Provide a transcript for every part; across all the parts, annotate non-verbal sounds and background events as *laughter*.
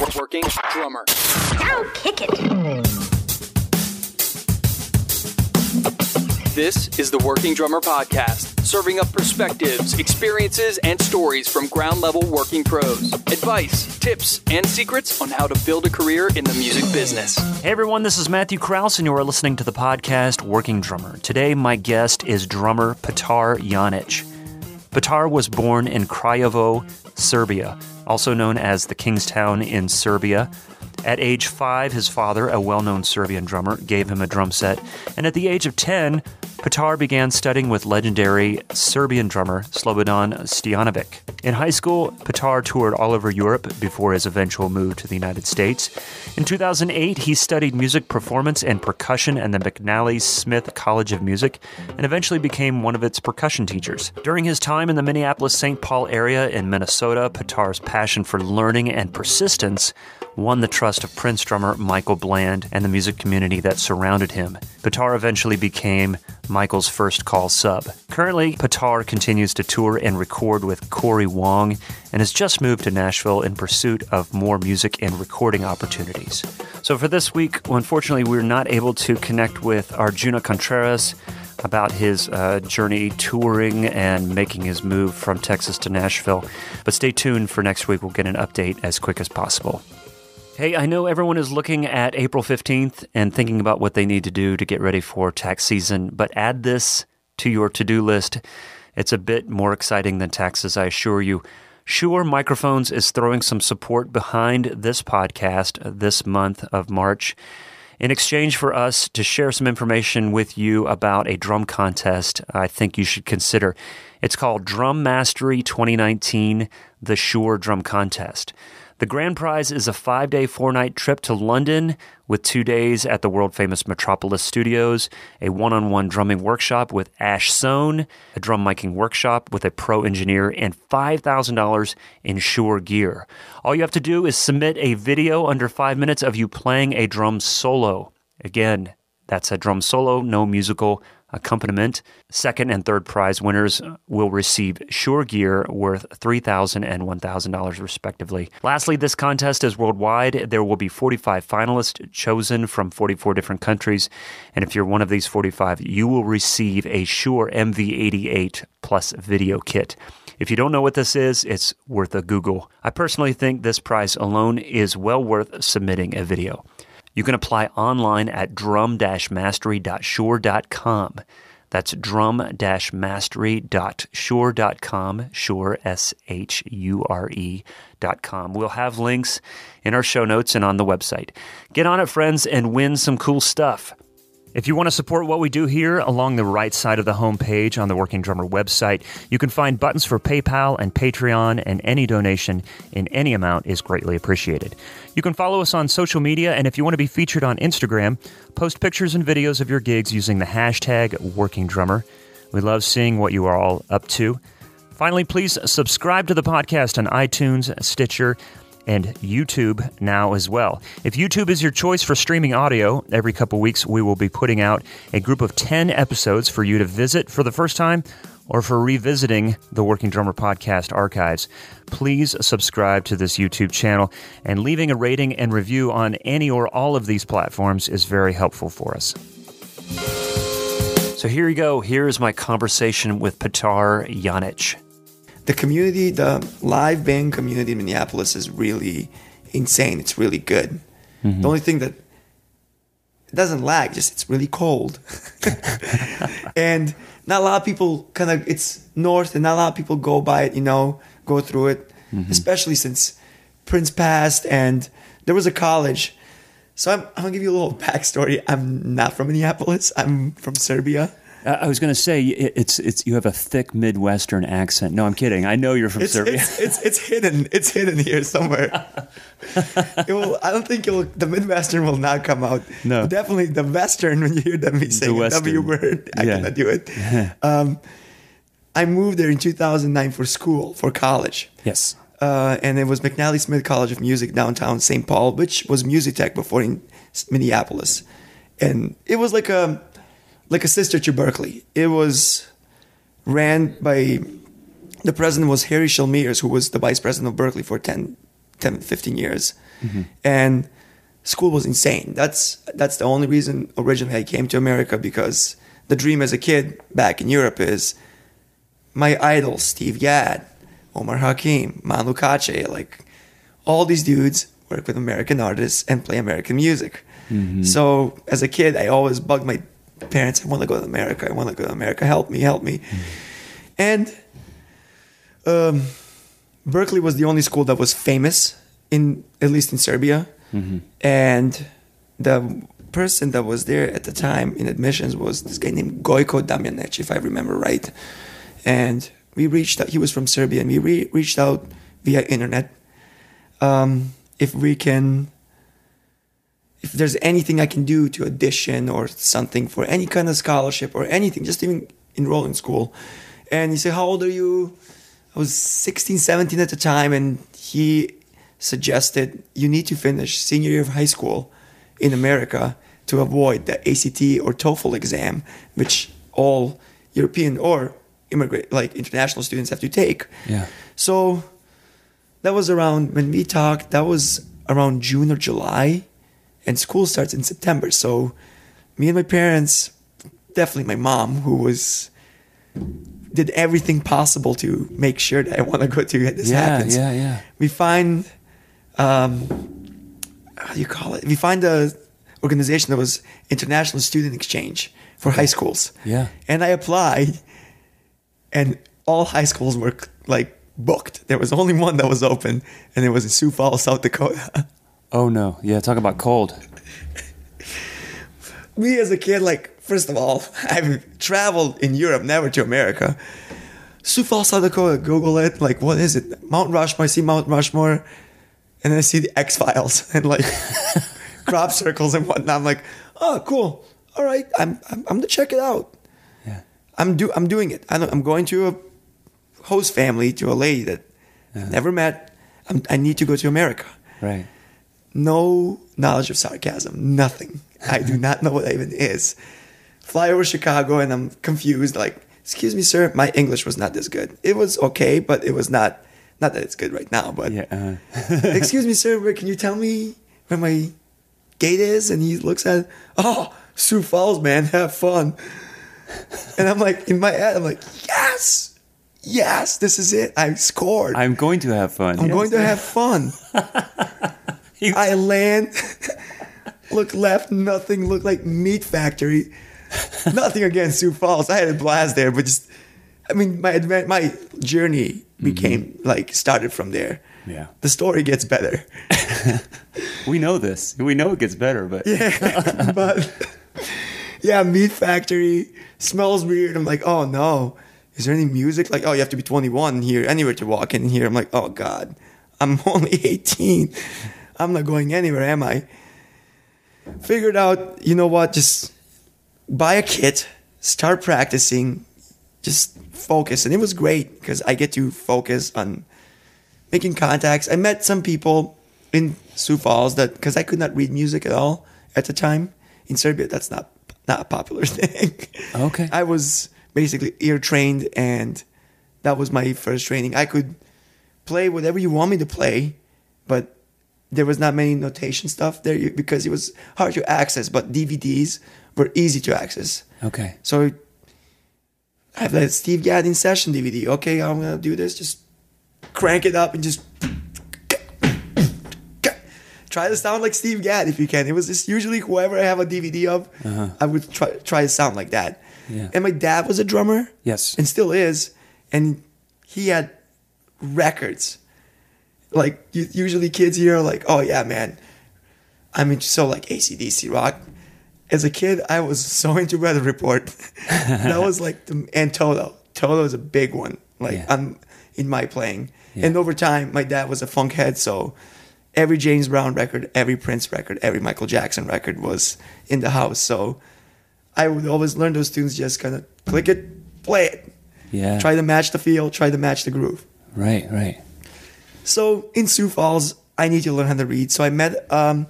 Working drummer. Now kick it. This is the Working Drummer Podcast, serving up perspectives, experiences, and stories from ground level working pros. Advice, tips, and secrets on how to build a career in the music business. Hey everyone, this is Matthew Kraus, and you are listening to the podcast Working Drummer. Today, my guest is drummer Petar Janic. Petar was born in Kraljevo, Serbia, also known as the Kingstown in Serbia. At age five, his father, a well known Serbian drummer, gave him a drum set, and at the age of 10, Petar began studying with legendary Serbian drummer Slobodan Stojanovic. In high school, Petar toured all over Europe before his eventual move to the United States. In 2008, he studied music performance and percussion at the McNally Smith College of Music and eventually became one of its percussion teachers. During his time in the Minneapolis St. Paul area in Minnesota, Petar's passion for learning and persistence won the trust of Prince drummer Michael Bland and the music community that surrounded him. Petar eventually became Michael's first call sub. Currently, Petar continues to tour and record with Corey Wong and has just moved to Nashville in pursuit of more music and recording opportunities. So, for this week, unfortunately, we're not able to connect with Arjuna Contreras about his uh, journey touring and making his move from Texas to Nashville. But stay tuned for next week. We'll get an update as quick as possible. Hey, I know everyone is looking at April 15th and thinking about what they need to do to get ready for tax season, but add this to your to do list. It's a bit more exciting than taxes, I assure you. Shure Microphones is throwing some support behind this podcast this month of March in exchange for us to share some information with you about a drum contest I think you should consider. It's called Drum Mastery 2019, the Shure Drum Contest. The grand prize is a five day, four night trip to London with two days at the world famous Metropolis Studios, a one on one drumming workshop with Ash Soan, a drum miking workshop with a pro engineer, and $5,000 in Shure gear. All you have to do is submit a video under five minutes of you playing a drum solo. Again, that's a drum solo, no musical accompaniment. Second and third prize winners will receive Shure gear worth $3,000 and $1,000 respectively. Lastly, this contest is worldwide. There will be 45 finalists chosen from 44 different countries. And if you're one of these 45, you will receive a Shure MV88 Plus video kit. If you don't know what this is, it's worth a Google. I personally think this prize alone is well worth submitting a video. You can apply online at drum-mastery.shure.com. That's drum-mastery.shure.com, shure, S-H-U-R-E dot com. We'll have links in our show notes and on the website. Get on it, friends, and win some cool stuff. If you want to support what we do here, along the right side of the homepage on the Working Drummer website, you can find buttons for PayPal and Patreon, and any donation in any amount is greatly appreciated. You can follow us on social media, and if you want to be featured on Instagram, post pictures and videos of your gigs using the hashtag Working Drummer. We love seeing what you are all up to. Finally, please subscribe to the podcast on iTunes, Stitcher, and YouTube now as well. If YouTube is your choice for streaming audio, every couple weeks we will be putting out a group of 10 episodes for you to visit for the first time or for revisiting the Working Drummer Podcast archives. Please subscribe to this YouTube channel and leaving a rating and review on any or all of these platforms is very helpful for us. So here you go. Here is my conversation with Petar Janic the community, the live band community in Minneapolis is really insane. It's really good. Mm-hmm. The only thing that it doesn't lag, just it's really cold. *laughs* and not a lot of people kind of it's north and not a lot of people go by it, you know, go through it, mm-hmm. especially since Prince passed and there was a college. So I'm, I'm gonna give you a little *laughs* backstory. I'm not from Minneapolis. I'm from Serbia. I was going to say it's it's you have a thick Midwestern accent. No, I'm kidding. I know you're from it's, Serbia. It's, *laughs* it's, it's hidden. It's hidden here somewhere. it will. I don't think will, the Midwestern will not come out. No, but definitely the Western. When you hear them say the W word, I yeah. cannot do it. *laughs* um, I moved there in 2009 for school for college. Yes. Uh, and it was McNally Smith College of Music downtown St. Paul, which was Music Tech before in Minneapolis, and it was like a like a sister to Berklee. It was ran by the president was Harry Chalmiers, who was the vice president of Berklee for 10, 10, 15 years. Mm-hmm. And school was insane. That's that's the only reason originally I came to America because the dream as a kid back in Europe is my idols, Steve Gadd, Omar Hakim, Manu Katché, like all these dudes work with American artists and play American music. Mm-hmm. So as a kid, I always bugged my parents. I want to go to America. I want to go to America. Help me, help me. And um, Berklee was the only school that was famous in at least in Serbia. And the person that was there at the time in admissions was this guy named Gojko Damjanec, if I remember right. And we reached out. He was from Serbia, and we re- reached out via internet. Um, if we can, if there's anything I can do to audition or something for any kind of scholarship or anything, just even enroll in school. And he said, "How old are you?" I was 16, 17 at the time, and he suggested you need to finish senior year of high school in America to avoid the ACT or TOEFL exam, which all European or immigrant like international students have to take. Yeah. So that was around when we talked. That was around June or July, and school starts in September. So me and my parents, definitely my mom, who was did everything possible to make sure that I want to go to this Yeah, happens. yeah, yeah. We find, um, how do you call it? We find a organization that was international student exchange for high schools. Yeah. And I applied, and all high schools were like booked. There was only one that was open, and it was in Sioux Falls, South Dakota. *laughs* Oh no. Yeah. Talk about cold. *laughs* Me as a kid, like first of all, *laughs* I've traveled in Europe, never to America. Sioux Falls, South Dakota. Google it. Like, what is it? Mount Rushmore. I see Mount Rushmore, and then I see the X Files *laughs* and like crop circles and whatnot. I'm like, oh, cool. All right, I'm I'm, I'm gonna check it out. Yeah. I'm do I'm doing it. I I'm going to a host family to a lady that uh-huh. I've never met. I'm, I need to go to America. Right. No knowledge of sarcasm. Nothing. I do not know what that even is. Fly over Chicago and I'm confused. Like, excuse me, sir. My English was not this good. It was okay, but it was not. Not that it's good right now, but Yeah. Uh, *laughs* excuse me, sir. but Can you tell me where my gate is? And he looks at, it, oh, Sioux Falls, man. Have fun. And I'm like, in my head, I'm like, yes, yes, this is it. I scored. I'm going to have fun. I'm Yes. going to have fun. *laughs* You- I land, *laughs* look left, nothing, look like meat factory. nothing against Sioux Falls. I had a blast there, but just, I mean, my advan- my journey mm-hmm. became like started from there. Yeah. The story gets better. *laughs* We know this. We know it gets better, but Yeah, *laughs* but yeah, meat factory smells weird. I'm like, oh no, is there any music? Like, oh, you have to be 21 here, anywhere to walk in here. I'm like, oh god, I'm only 18. I'm not going anywhere, am I? Figured out, you know what? Just buy a kit, start practicing, just focus, and it was great because I get to focus on making contacts. I met some people in Sioux Falls that because I could not read music at all at the time in Serbia. That's not not a popular *laughs* thing. Okay. I was basically ear trained, and that was my first training. I could play whatever you want me to play, but there was not many notation stuff there because it was hard to access. But DVDs were easy to access. okay. So I have that Steve Gadd in session DVD. Okay, I'm gonna do this. Just crank it up and just try to sound like Steve Gadd if you can. It was just usually whoever I have a DVD of, uh-huh. I would try try to sound like that. Yeah. And my dad was a drummer. Yes. And still is, and he had records. Like usually kids here are like, oh yeah, man, I'm into so like ACDC rock. As a kid, I was *laughs* so into Weather Report. *laughs* that was like the and Toto. Toto is a big one. Like Yeah. I'm in my playing. Yeah. And over time, my dad was a funk head, so every James Brown record, every Prince record, every Michael Jackson record was in the house. So I would always learn those tunes, just kind of click it, play it, Yeah. try to match the feel, try to match the groove. Right. Right. So in Sioux Falls, I need to learn how to read. So I met um,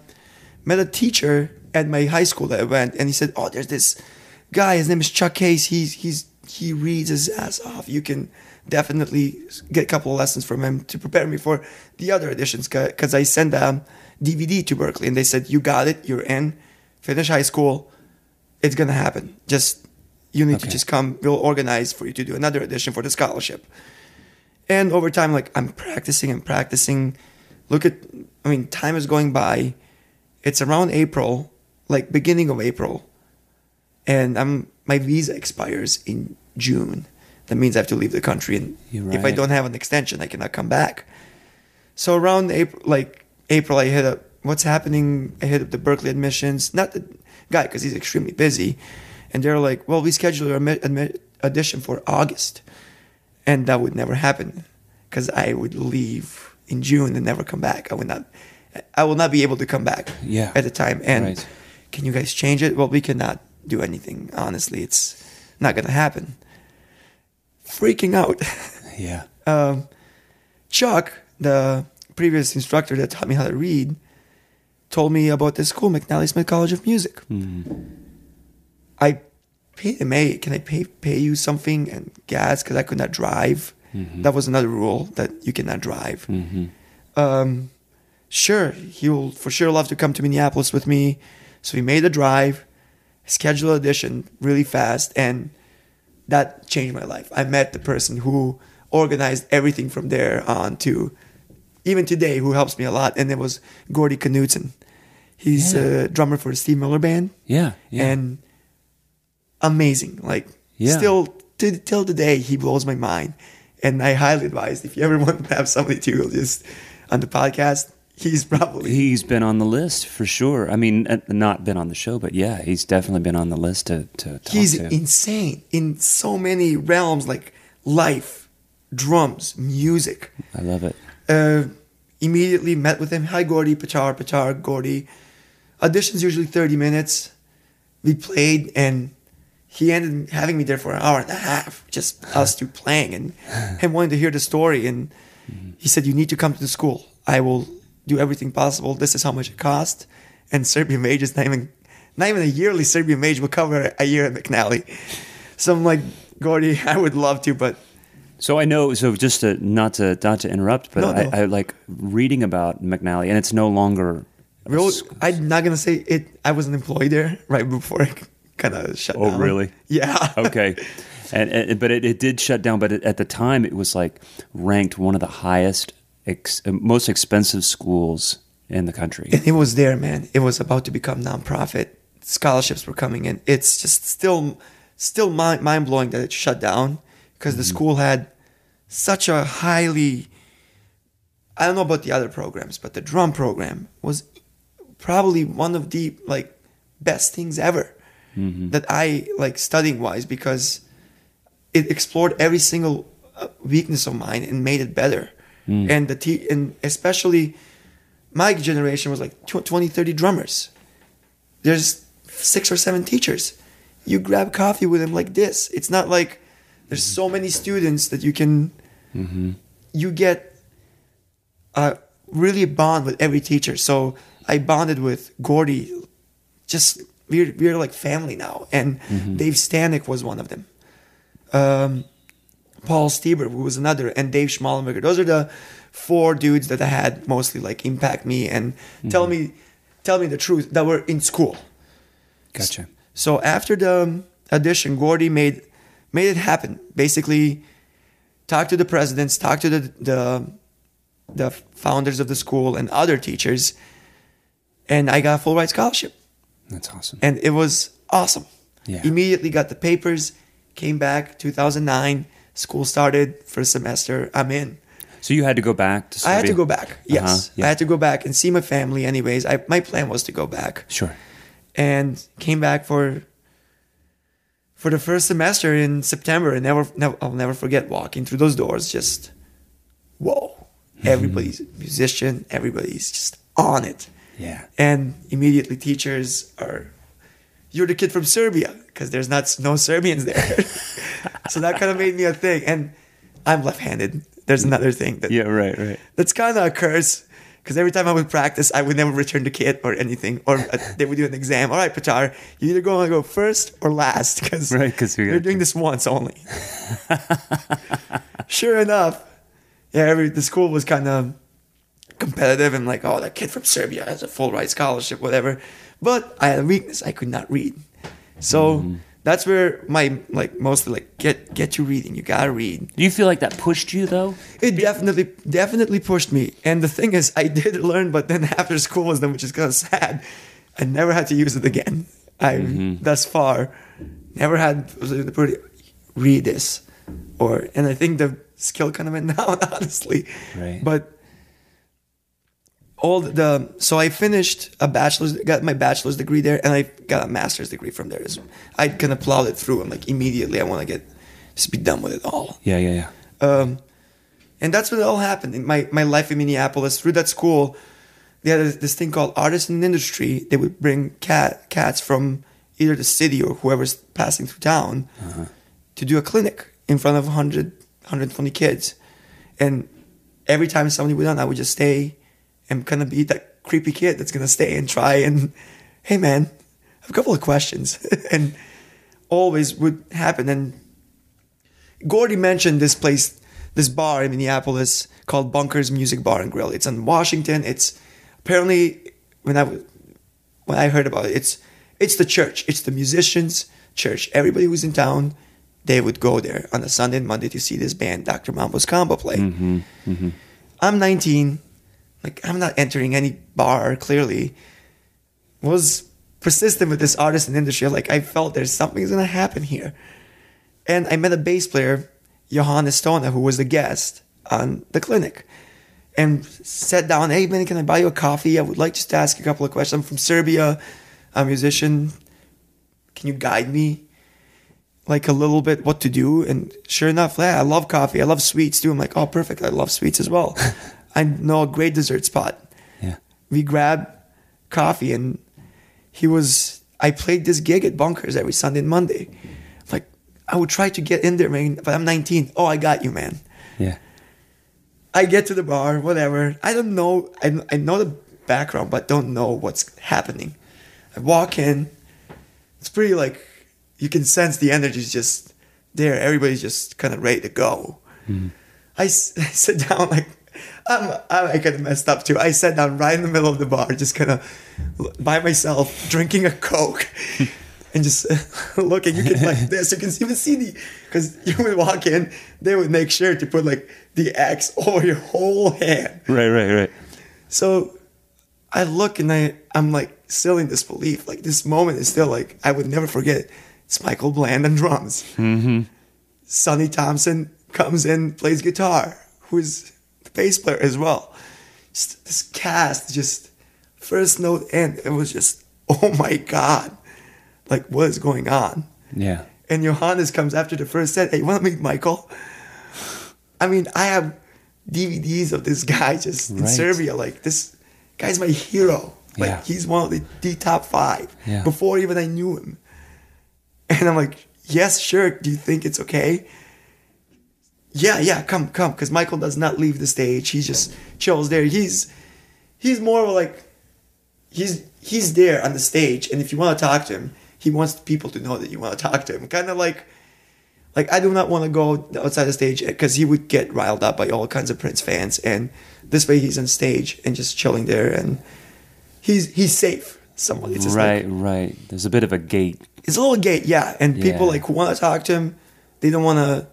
met a teacher at my high school that I went, and he said, "Oh, there's this guy. His name is Chuck Case. He's he's he reads his ass off. You can definitely get a couple of lessons from him to prepare me for the other editions because I sent a DVD to Berklee and they said, You got it, you're in, finish high school, it's gonna happen. Just you need to just come, we'll organize for you to do another edition for the scholarship. And over time, like I'm practicing and practicing. Look at, I mean, time is going by. It's around April, like beginning of April, and I'm my visa expires in June. That means I have to leave the country, and You're if I don't have an extension, I cannot come back. So around April, like April, I hit up what's happening. I hit up the Berklee admissions, not the guy because he's extremely busy, and they're like, "Well, we scheduled your admi- admi- audition for August," and that would never happen because I would leave in June and never come back. I would not. I will not be able to come back. Yeah. At the time, and Right. can you guys change it? Well, we cannot do anything. Honestly, it's not gonna happen. Freaking out. *laughs* Yeah. um, Chuck, the previous instructor that taught me how to read, told me about this school, McNally Smith College of Music. I him, hey, can I pay, pay you something and gas because I could not drive? That was another rule that you cannot drive. Um, sure, he will for sure love to come to Minneapolis with me. So we made a drive, scheduled audition really fast, and that changed my life. I met the person who organized everything from there on to even today, who helps me a lot, and it was Gordy Knudtson. He's Yeah. a drummer for the Steve Miller Band, Yeah. Yeah. and amazing. Like Yeah. still to, till today, he blows my mind. And I highly advise if you ever *laughs* want to have somebody to just on the podcast, he's probably He's been on the list for sure. I mean, uh, not been on the show, but yeah, he's definitely been on the list to, to talk he's to. insane in so many realms like life, drums, music. I love it. uh, immediately met with him. Hi, Gordy, Petar, Petar, Gordy. Auditions usually 30 minutes. We played, and he ended having me there for an hour and a half, just us two playing and him wanting to hear the story. And he said, You need to come to the school. I will do everything possible. This is how much it cost. And Serbian Mage is not even, not even a yearly Serbian Mage will cover a year at McNally. So I'm like, Gordy, *laughs* I would love to, but So I know. So just to not to not to interrupt, but No, no. I, I like reading about McNally, and it's no longer. Real, I'm not gonna say it. I was an employee there right before kind of shut down. Oh, down. really? *laughs* Yeah. okay, and, and but it, it did shut down. But it, at the time, it was like ranked one of the highest, ex, uh, most expensive schools in the country. And it was there, man. It was about to become nonprofit. Scholarships were coming in. It's just still, still mind mind blowing that it shut down because the school had such a highly. I don't know about the other programs, but the drum program was probably one of the like best things ever Mm-hmm. that I like studying wise because it explored every single uh, weakness of mine and made it better. Mm. And the te- and especially my generation was like tw- 20, 30 drummers. There's six or seven teachers. You grab coffee with them like this. It's not like there's so mm-hmm. many students that you can. Mm-hmm. You get a really bond with every teacher. So I bonded with Gordy. Just we're we're like family now, and Dave Stanoch was one of them. Um, Paul Stieber, who was another, and Dave Schmalenberger. Those are the four dudes that I had mostly like impact me and tell me tell me the truth that were in school. Gotcha. So after the um, audition, Gordy made made it happen. Basically, talked to the presidents, talked to the the the founders of the school and other teachers, and I got a full ride scholarship, That's awesome. and it was awesome. Yeah. Immediately got the papers, came back 2009. School started first semester. I'm in. So you had to go back to. School. I had to go back. Yes, Uh-huh, yeah. I had to go back and see my family. Anyways, I, my plan was to go back Sure. and came back for for the first semester in September. And never, never I'll never forget walking through those doors. Just whoa! Everybody's a musician. Everybody's just on it. Yeah. And immediately teachers are, you're the kid from Serbia because there's not no Serbians there. *laughs* *laughs* so that kind of made me a thing. And I'm left-handed. There's another thing that Yeah. Right. Right. that's kind of a curse Because every time I would practice, I would never return the kit or anything, or uh, *laughs* they would do an exam. All right, Petar, you either going to go first or last, because Right, 'cause you're doing this once only. sure enough, yeah, every the school was kind of competitive and like, oh, that kid from Serbia has a full ride scholarship, whatever. But I had a weakness; I could not read. So mm-hmm. that's where my like mostly like get get you reading. You gotta read. Do you feel like that pushed you though? It definitely definitely pushed me. And the thing is, I *laughs* did learn, but then after school was done, which is kind of sad, I never had to use it again. I mm-hmm. thus far never had read this or and I think the skill kind of went *laughs* down honestly. Right. But all the so I finished a bachelor's got my bachelor's degree there and I got a master's degree from there. So I kind of plowed it through and like immediately I want to get just be done with it all. Yeah, yeah, yeah. Um, and that's what all happened in my, my life in Minneapolis. Through that school, they had this, this thing called Artists in Industry. They would bring cat cats from either the city or whoever's passing through town to do a clinic in front of 100, 120 kids. And every time somebody would on, I would just stay and going to be that creepy kid that's going to stay and try and, hey man, I have a couple of questions. *laughs* and always would happen. And Gordy mentioned this place, this bar in Minneapolis called Bunkers Music Bar and Grill. It's in Washington. It's apparently when I, when I heard about it, it's it's the church. It's the musicians' church. Everybody who's in town, they would go there on a Sunday and Monday to see this band, Dr. Mambo's Combo, play. Mm-hmm. Mm-hmm. I'm 19. Like I'm not entering any bar. Clearly, was persistent with this artist in industry. Like I felt there's something's gonna happen here. And I met a bass player, Johannes Stona, who was the guest on the clinic. And sat down, hey man, can I buy you a coffee? I would like just to ask you a couple of questions. I'm from Serbia, I'm a musician. Can you guide me? Like a little bit what to do? And sure enough, yeah, I love coffee. I love sweets too. I'm like, oh perfect, I love sweets as well. *laughs* I know a great dessert spot Yeah. we grabbed coffee and he was I played this gig at Bunkers every Sunday and Monday. Like I would try to get in there, man, but I'm 19. Oh, I got you, man. Yeah. I get to the bar, whatever. I don't know. I, I know the background, but don't know what's happening. I walk in. It's pretty like you can sense the energy's just there. Everybody's just kind of ready to go. Hmm. I, s- I *laughs* sit down like I'm, I'm I kind of messed up too. I sat down right in the middle of the bar, just kind of by myself, drinking a coke. *laughs* And just *laughs* looking, you can like this. You can even see the because you would walk in, they would make sure to put like the X *laughs* over your whole hand. Right, right, right. So I look and I I'm like still in disbelief. Like this moment is still like I would never forget. It's Michael Bland on drums. Mm-hmm. Sonny Thompson comes in, plays guitar, who's bass player as well. Just this cast, just first note and it was just *laughs* oh my god, like what is going on? Yeah. And Johannes comes after the first set. Hey, you want to meet Michael? I mean, I have DVDs of this *laughs* guy just in Right. Serbia. Like this guy's my hero. Like Yeah. he's one of the, the top five Yeah. before even I knew him. And I'm like, yes, sure. Do you think it's okay? Yeah, yeah, come, come. Because Michael does not leave the stage. He just chills there. He's he's more of like he's he's there on the stage, and if you want to talk to him, he wants people to know that you want to talk to him. Kind of like like I do not want to go outside the stage because he would get riled up by all kinds of Prince fans, and this way he's on stage and just chilling there, and he's he's safe. Somewhat, it's right, like, right. There's a bit of a gate. it's a little gate, yeah. And people like who want to talk to him, they don't want to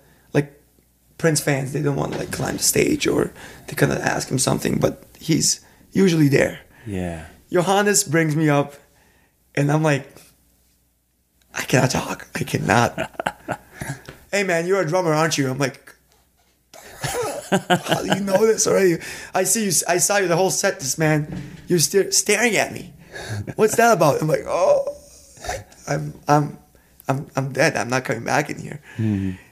Prince fans. They don't want to like climb the stage or they kind of ask him something, but he's usually there. Yeah. Johannes brings me up, and I'm like, I cannot talk. I cannot. *laughs* hey man, you're a drummer, aren't you? I'm like, how do you know this already? I see you. I saw you the whole set. This man, you're still staring at me. What's that about? I'm like, oh, I, I'm, I'm, I'm, I'm dead. I'm not coming back in here.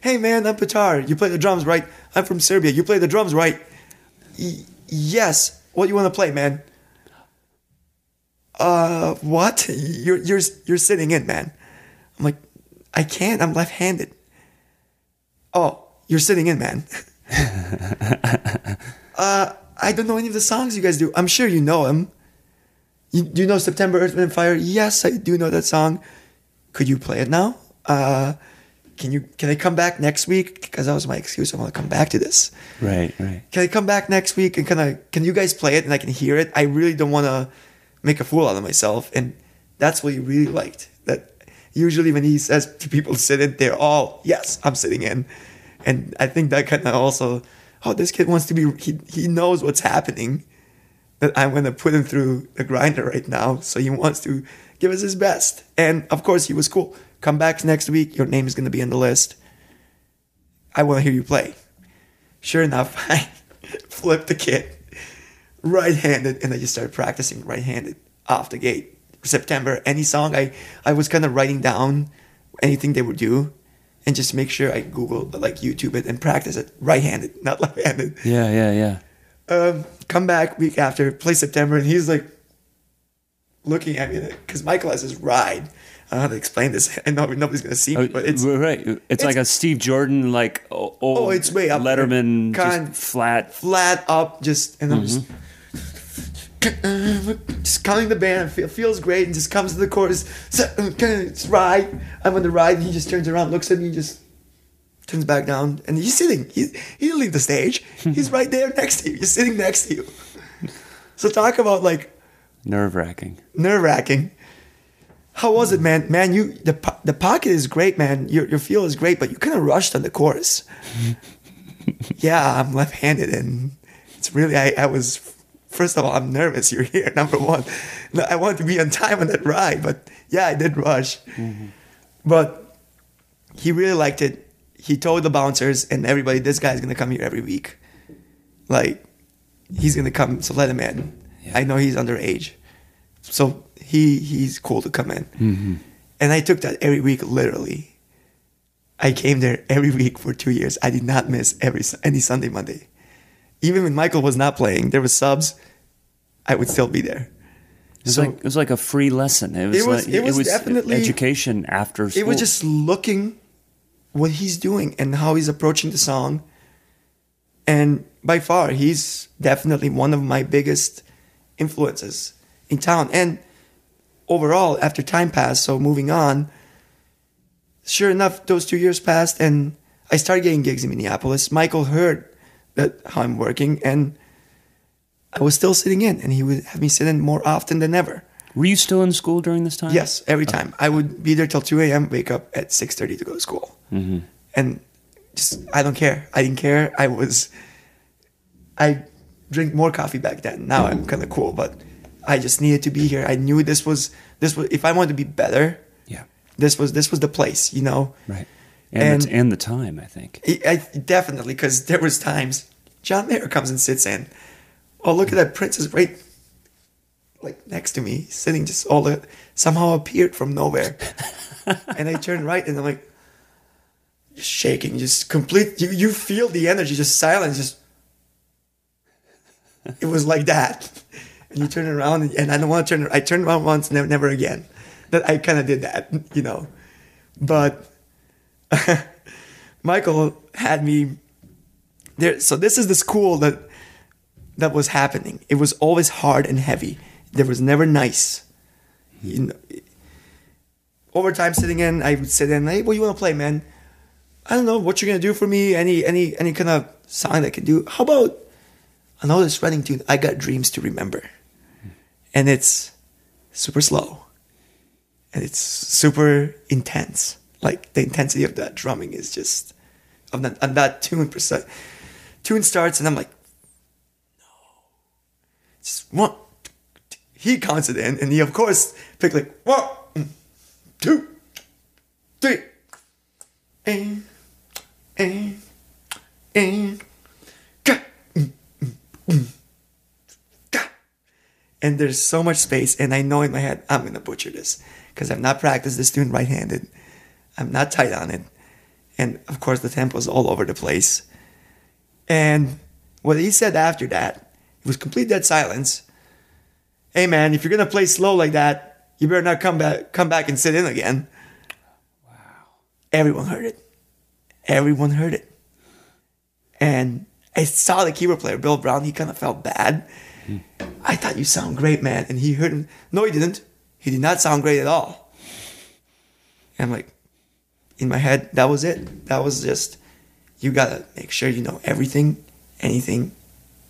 Hey man, I'm Petar. You play the drums, right? I'm from Serbia. You play the drums, right? Y- yes. What you want to play, man? uh, what? *laughs* You're you're you're sitting in, man. I'm like, I can't. I'm left-handed. Oh, you're sitting in, man. *laughs* uh, I don't know any of the songs you guys do. I'm sure you know them. You, do you know September Earth, Wind, and Fire? Yes, I do know that song. Could you play it now? Uh, can you? Can I come back next week? Because that was my excuse. I want to come back to this. Right, right. Can I come back next week and can I? Can you guys play it and I can hear it? I really don't want to make a fool out of myself, and that's what he really liked. That usually when he says to people sit in, they're all yes, I'm sitting in, and I think that kind of also, oh, this kid wants to be. He he knows what's happening. That I'm gonna put him through the grinder right now, so he wants to give us his best. And of course, he was cool. Come back next week. Your name is gonna be on the list. I want to hear you play. Sure enough, *laughs* I flipped the kit right-handed, and I just started practicing right-handed off the gate. September, any song I I was kind of writing down anything they would do, and just make sure I Google like YouTube it and practice it right-handed, not left-handed. Yeah, yeah, yeah. Um, come back week after, play September, and he's like looking at me because Michael has his ride. I don't know how to explain this. *laughs* I know nobody's gonna see me, oh, but it's Oh, right. It's, like a Steve Jordan, like oh, Oh, it's way up. Letterman, Kind- just flat. flat up, just and I'm just mm-hmm. *clears throat* just counting the band. Feel, feels great, and just comes to the chorus. So, *laughs* It's right. I'm on the ride, and he just turns around, looks at me, just turns back down, and he's sitting. He he didn't leave the stage. *laughs* He's right there next to you. He's sitting next to you. So talk about like Nerve wracking. nerve wracking. How was it, man? Man, you the the pocket is great, man. Your your feel is great, but you kind of rushed on the chorus. *laughs* yeah, I'm left-handed, and it's really I, I was. First of all, I'm nervous. You're here, *laughs* number one. I want to be on time on that ride, but yeah, I did rush. Mm-hmm. But he really liked it. He told the bouncers and everybody, this guy's gonna come here every week. Like, he's gonna come, so let him in. I know he's underage, so he he's cool to come in. Mm-hmm. And I took that every week, literally. I came there every week for two years. I did not miss every any Sunday, Monday. Even when Michael was not playing, there was subs. I would still be there. It was So- like it was like a free lesson. It was It was- like, it was definitely- education after school. It was just looking what he's doing and how he's approaching the song. And by far, he's definitely one of my biggest influences in town. And overall, after time passed, so moving on, sure enough, those two years passed and I started getting gigs in Minneapolis. Michael heard that how I'm working and I was still sitting in and he would have me sit in more often than ever. Were you still in school during this time? Yes, every time. I would be there till 2 a.m., wake up at 6.30 to go to school. Mm-hmm. And just, I don't care. I didn't care. I was, I drink more coffee back then. Now I'm kind of cool, but I just needed to be here. I knew this was, this was, if I wanted to be better, Yeah. this was, this was the place, you know? Right. And, the, And- and the time, I think. I, I definitely, because there was times John Mayer comes and sits in. Oh, look at that princess right, like next to me, sitting just all the somehow appeared from nowhere, *laughs* and I turn right and I'm like, shaking, just complete. You you feel the energy, just silence, just. It was like that, and you turn around and, and I don't want to turn. I turned around once, never, never again. That I kind of did that, *laughs* you know, but. *laughs* Michael had me there. So this is the school that that was happening. It was always hard and heavy. There was never nice. You know, over time sitting in, I would sit in. Hey, what you want to play, man? I don't know what you're gonna do for me. Any any any kind of song that I can do. How about I know this running tune? I got dreams to remember, and it's super slow, and it's super intense. Like the intensity of that drumming is just of that, percent. Tune starts, and I'm like, no. just one. He counts it in, and he of course picked like one, two, three, and and and *clears throat* and there's so much space, and I know in my head I'm gonna butcher this because I've not practiced this tune right-handed. I'm not tight on it, and of course the tempo is all over the place. And what he said after that, it was complete dead silence. Hey man, if you're gonna play slow like that, you better not come back come back and sit in again. Wow. Everyone heard it. Everyone heard it. And I saw the keyboard player, Bill Brown. He kind of felt bad. Hmm. I thought you sound great, man. And he heard him. No, he didn't. He did not sound great at all. And I'm like, in my head, that was it. That was just, you gotta make sure you know everything, anything,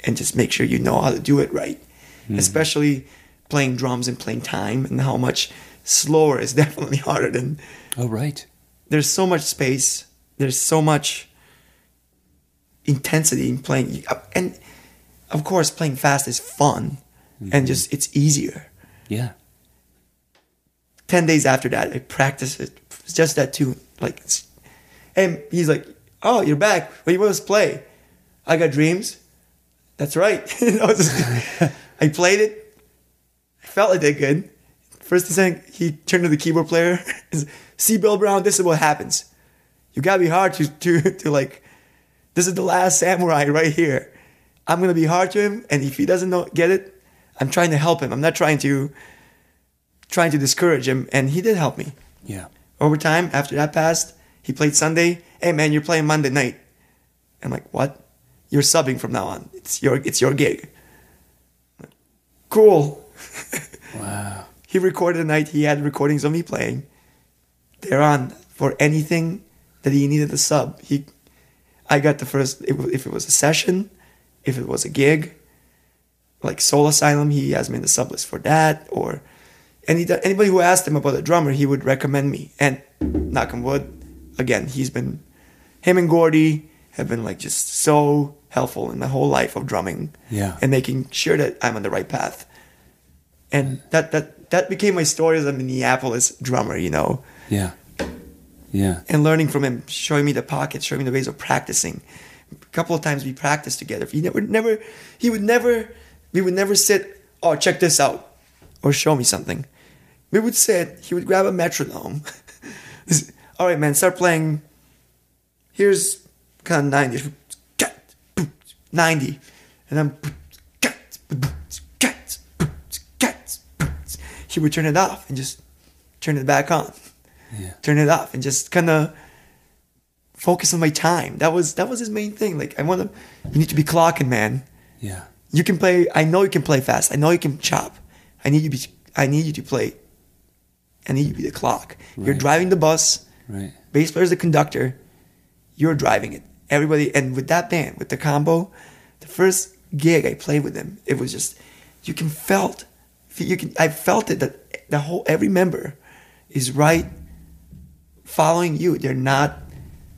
and just make sure you know how to do it right. Hmm. Especially playing drums and playing time and how much slower is *laughs* definitely harder than Oh, right. there's so much space there's so much intensity in playing and of course playing fast is fun and mm-hmm. just it's easier. Yeah. 10 days after that i practiced it it's just that tune like it's, and he's like oh you're back. What do you want to play? I got dreams. That's right. *laughs* *laughs* I, played it. I felt it did good. First thing he turned to the keyboard player. *laughs* See bill brown this is what happens. You gotta be hard to to to like this is the last samurai right here. I'm gonna be hard to him and if he doesn't know get it i'm trying to help him. I'm not trying to trying to discourage him and he did help me. Yeah. over time after that passed he played sunday. Hey man you're playing monday night. I'm like what? You're subbing from now on. It's your it's your gig. Like, cool. *laughs* Wow. he recorded a night. He had recordings of me playing. They're on for anything that he needed a sub. He i got the first if it was a session if it was a gig like soul asylum he has me in the sub list for that or any anybody who asked him about a drummer he would recommend me and knock on wood again he's been him and gordy have been like just so helpful in the whole life of drumming Yeah. and making sure that i'm on the right path and that that that became my story as a Minneapolis drummer, you know, Yeah. Yeah. and learning from him, showing me the pockets, showing me the ways of practicing. A couple of times we practiced together. He never, never, he would never, we would never sit. Oh, check this out, or show me something. We would sit. He would grab a metronome. *laughs* All right, man, start playing. Here's kind of ninety, ninety, and I'm he would turn it off and just turn it back on. Yeah. Turn it off and just kind of focus on my time. That was that was his main thing. Like I want to, you need to be clocking, man. Yeah. You can play. I know you can play fast. I know you can chop. I need you to be. I need you to play. I need you to be the clock. You're driving the bus. Right. Bass player's the conductor. You're driving it. Everybody, and with that band, with the combo, the first gig I played with them, it was just you can felt, you can. I felt it that the whole every member is right, following you. They're not.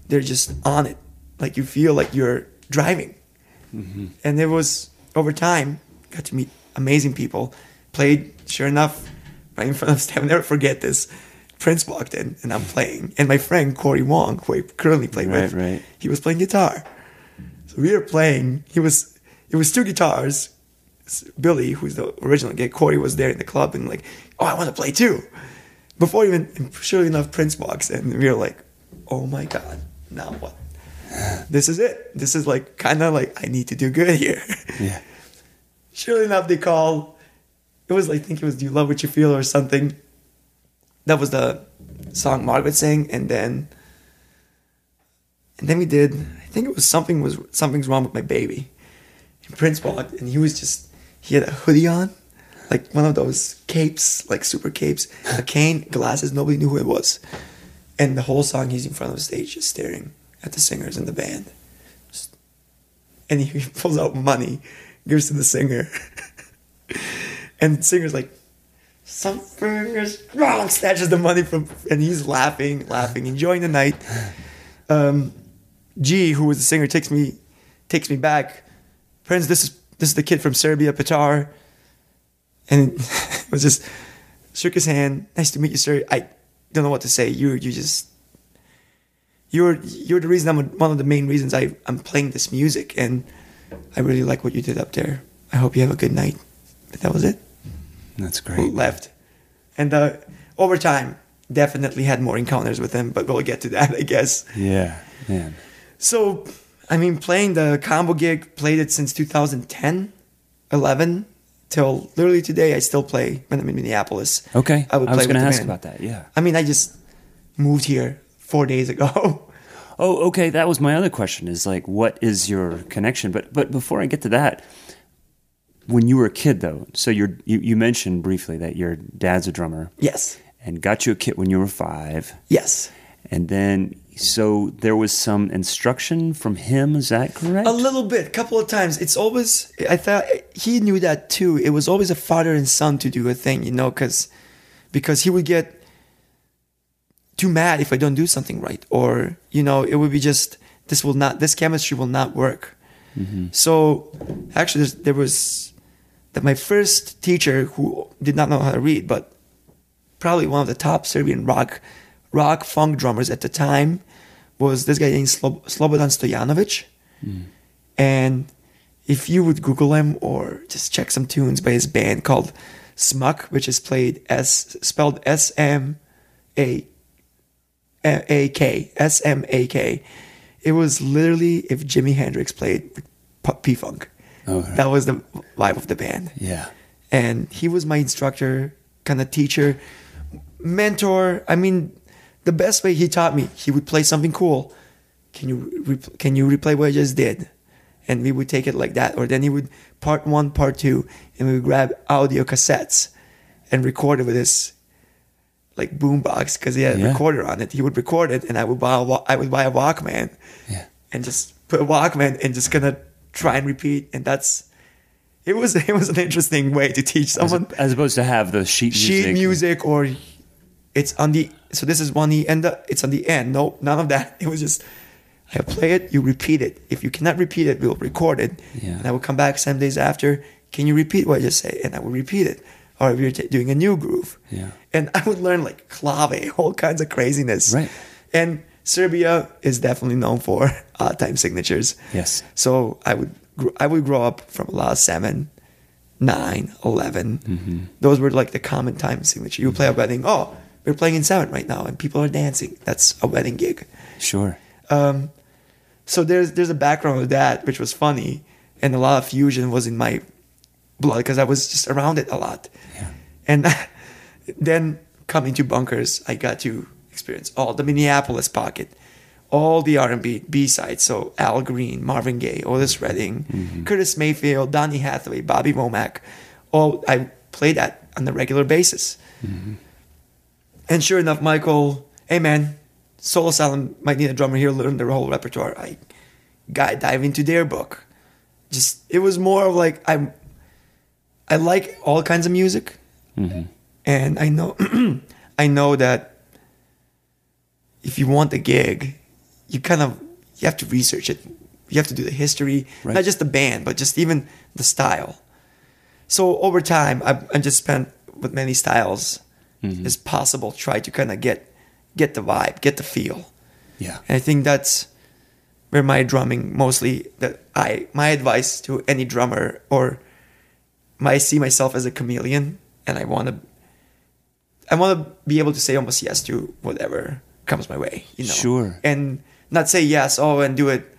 They're just on it. Like you feel like you're driving, mm-hmm. and it was over time. Got to meet amazing people. Played sure enough right in front of Steph. *laughs* I'll never forget this. Prince walked in and I'm playing, and my friend Corey Wong, who I currently play Right, with, right. he was playing guitar. So we were playing. He was. It was two guitars. Billy, who's the original guy, Corey was there in the club and like, oh, I want to play too. Before even, surely enough, Prince walks in, and we were like, oh my god, now what? This is it. This is like kind of like I need to do good here. Yeah. surely enough, they call. It was like I think it was "Do You Love What You Feel" or something. That was the song Margaret sang, and then, and then we did. I think it was something was something's wrong with my baby. And Prince walked, and he was just he had a hoodie on, like one of those capes, like super capes, a cane, glasses. Nobody knew who it was, and the whole song he's in front of the stage, just staring at the singers in the band. And he *laughs* pulls out money, gives to the singer, *laughs* and the singer's like, "Something is wrong." Snatches the money from, and he's laughing, laughing, enjoying the night. Um, G, who was the singer, takes me, takes me back. Friends, this is this is the kid from Serbia, Petar, and *laughs* it was just shook his hand. Nice to meet you, sir. I don't know what to say. You you just you're you're the reason I'm one of the main reasons I I'm playing this music, and I really like what you did up there. I hope you have a good night. But that was it. That's great. Left, and uh, over time, definitely had more encounters with him. But we'll get to that, *laughs* I guess. Yeah. Man. So, I mean, playing the combo gig, played it since 2010, 11, till literally today. I still play when I'm in Minneapolis. Okay. I would I was play going to ask band. about that. Yeah. I mean, I just moved here four days ago. *laughs* Oh, okay. That was my other question. Is like, what is your connection? But but before I get to that, when you were a kid, though, so you're, you you mentioned briefly that your dad's a drummer Yes. and got you a kit when you were five, Yes. and then so there was some instruction from him. Is that correct? A little bit, a couple of times. It's always, I thought he knew that too. It was always a father and son to do a thing, you know, because because he would get too mad if I don't do something right, or you know, it would be just this will not, this chemistry will not work. Mm-hmm. So actually, there was that my first teacher who did not know how to read, but probably one of the top Serbian rock rock funk drummers at the time was this guy named Slob- Slobodan Stojanovic. Hmm. And if you would Google him or just check some tunes by his band called Smak, which is played S spelled S M A A K S M A K, it was literally if Jimi Hendrix played P Funk. That was the vibe of the band yeah. and he was my instructor, kind of teacher, mentor. I mean, the best way he taught me, he would play something cool. Can you re- can you replay what I just did? And we would take it like that, or then he would part one, part two, and we would grab audio cassettes and record it with his like boombox because he had a Yeah. recorder on it. He would record it, and I would buy a, I would buy a Walkman Yeah. and just put a Walkman and just gonna try and repeat. And that's it was *laughs* it was an interesting way to teach someone as opposed to have the sheet music. sheet music or it's on the so this is one the end it's on the end no none of that *laughs* it was just i play it you repeat it if you cannot repeat it we'll record it Yeah. and i will come back some days after can you repeat what i just say and i will repeat it or if you're t- doing a new groove Yeah. and i would learn like clave *laughs* all kinds of craziness Right. and serbia is definitely known for *laughs* odd time signatures Yes. so I would gr- I would grow up from a lot of seven, nine, 11. Mm-hmm. Those were like the common time signature. You play a mm-hmm. wedding. Oh, we're playing in seven right now, and people are dancing. That's a wedding gig. Sure. Um, so there's there's a background of that, which was funny, and a lot of fusion was in my blood because I was just around it a lot. Yeah. And *laughs* then coming to bunkers, I got to experience all the Minneapolis pocket, all the R&B B sides. So Al Green, Marvin Gaye, Otis mm-hmm. Redding, mm-hmm. Curtis Mayfield, Donny Hathaway, Bobby Womack. All I played that on a regular basis. Mm-hmm. And sure enough, Michael, hey man, Soul Asylum might need a drummer here, learn their whole repertoire. I got dive into their book. Just it was more of like I'm I like all kinds of music, mm-hmm. and I know *clears throat* I know that if you want the gig, you kind of you have to research it. You have to do the history, Right. not just the band, but just even the style. So over time, I've, I just spent with many styles Mm-hmm. as possible, try to kind of get get the vibe, get the feel. Yeah. And I think that's where my drumming mostly that I my advice to any drummer or my, I see myself as a chameleon and I want to I want to be able to say almost yes to whatever comes my way, you know. Sure. And not say yes, oh, and do it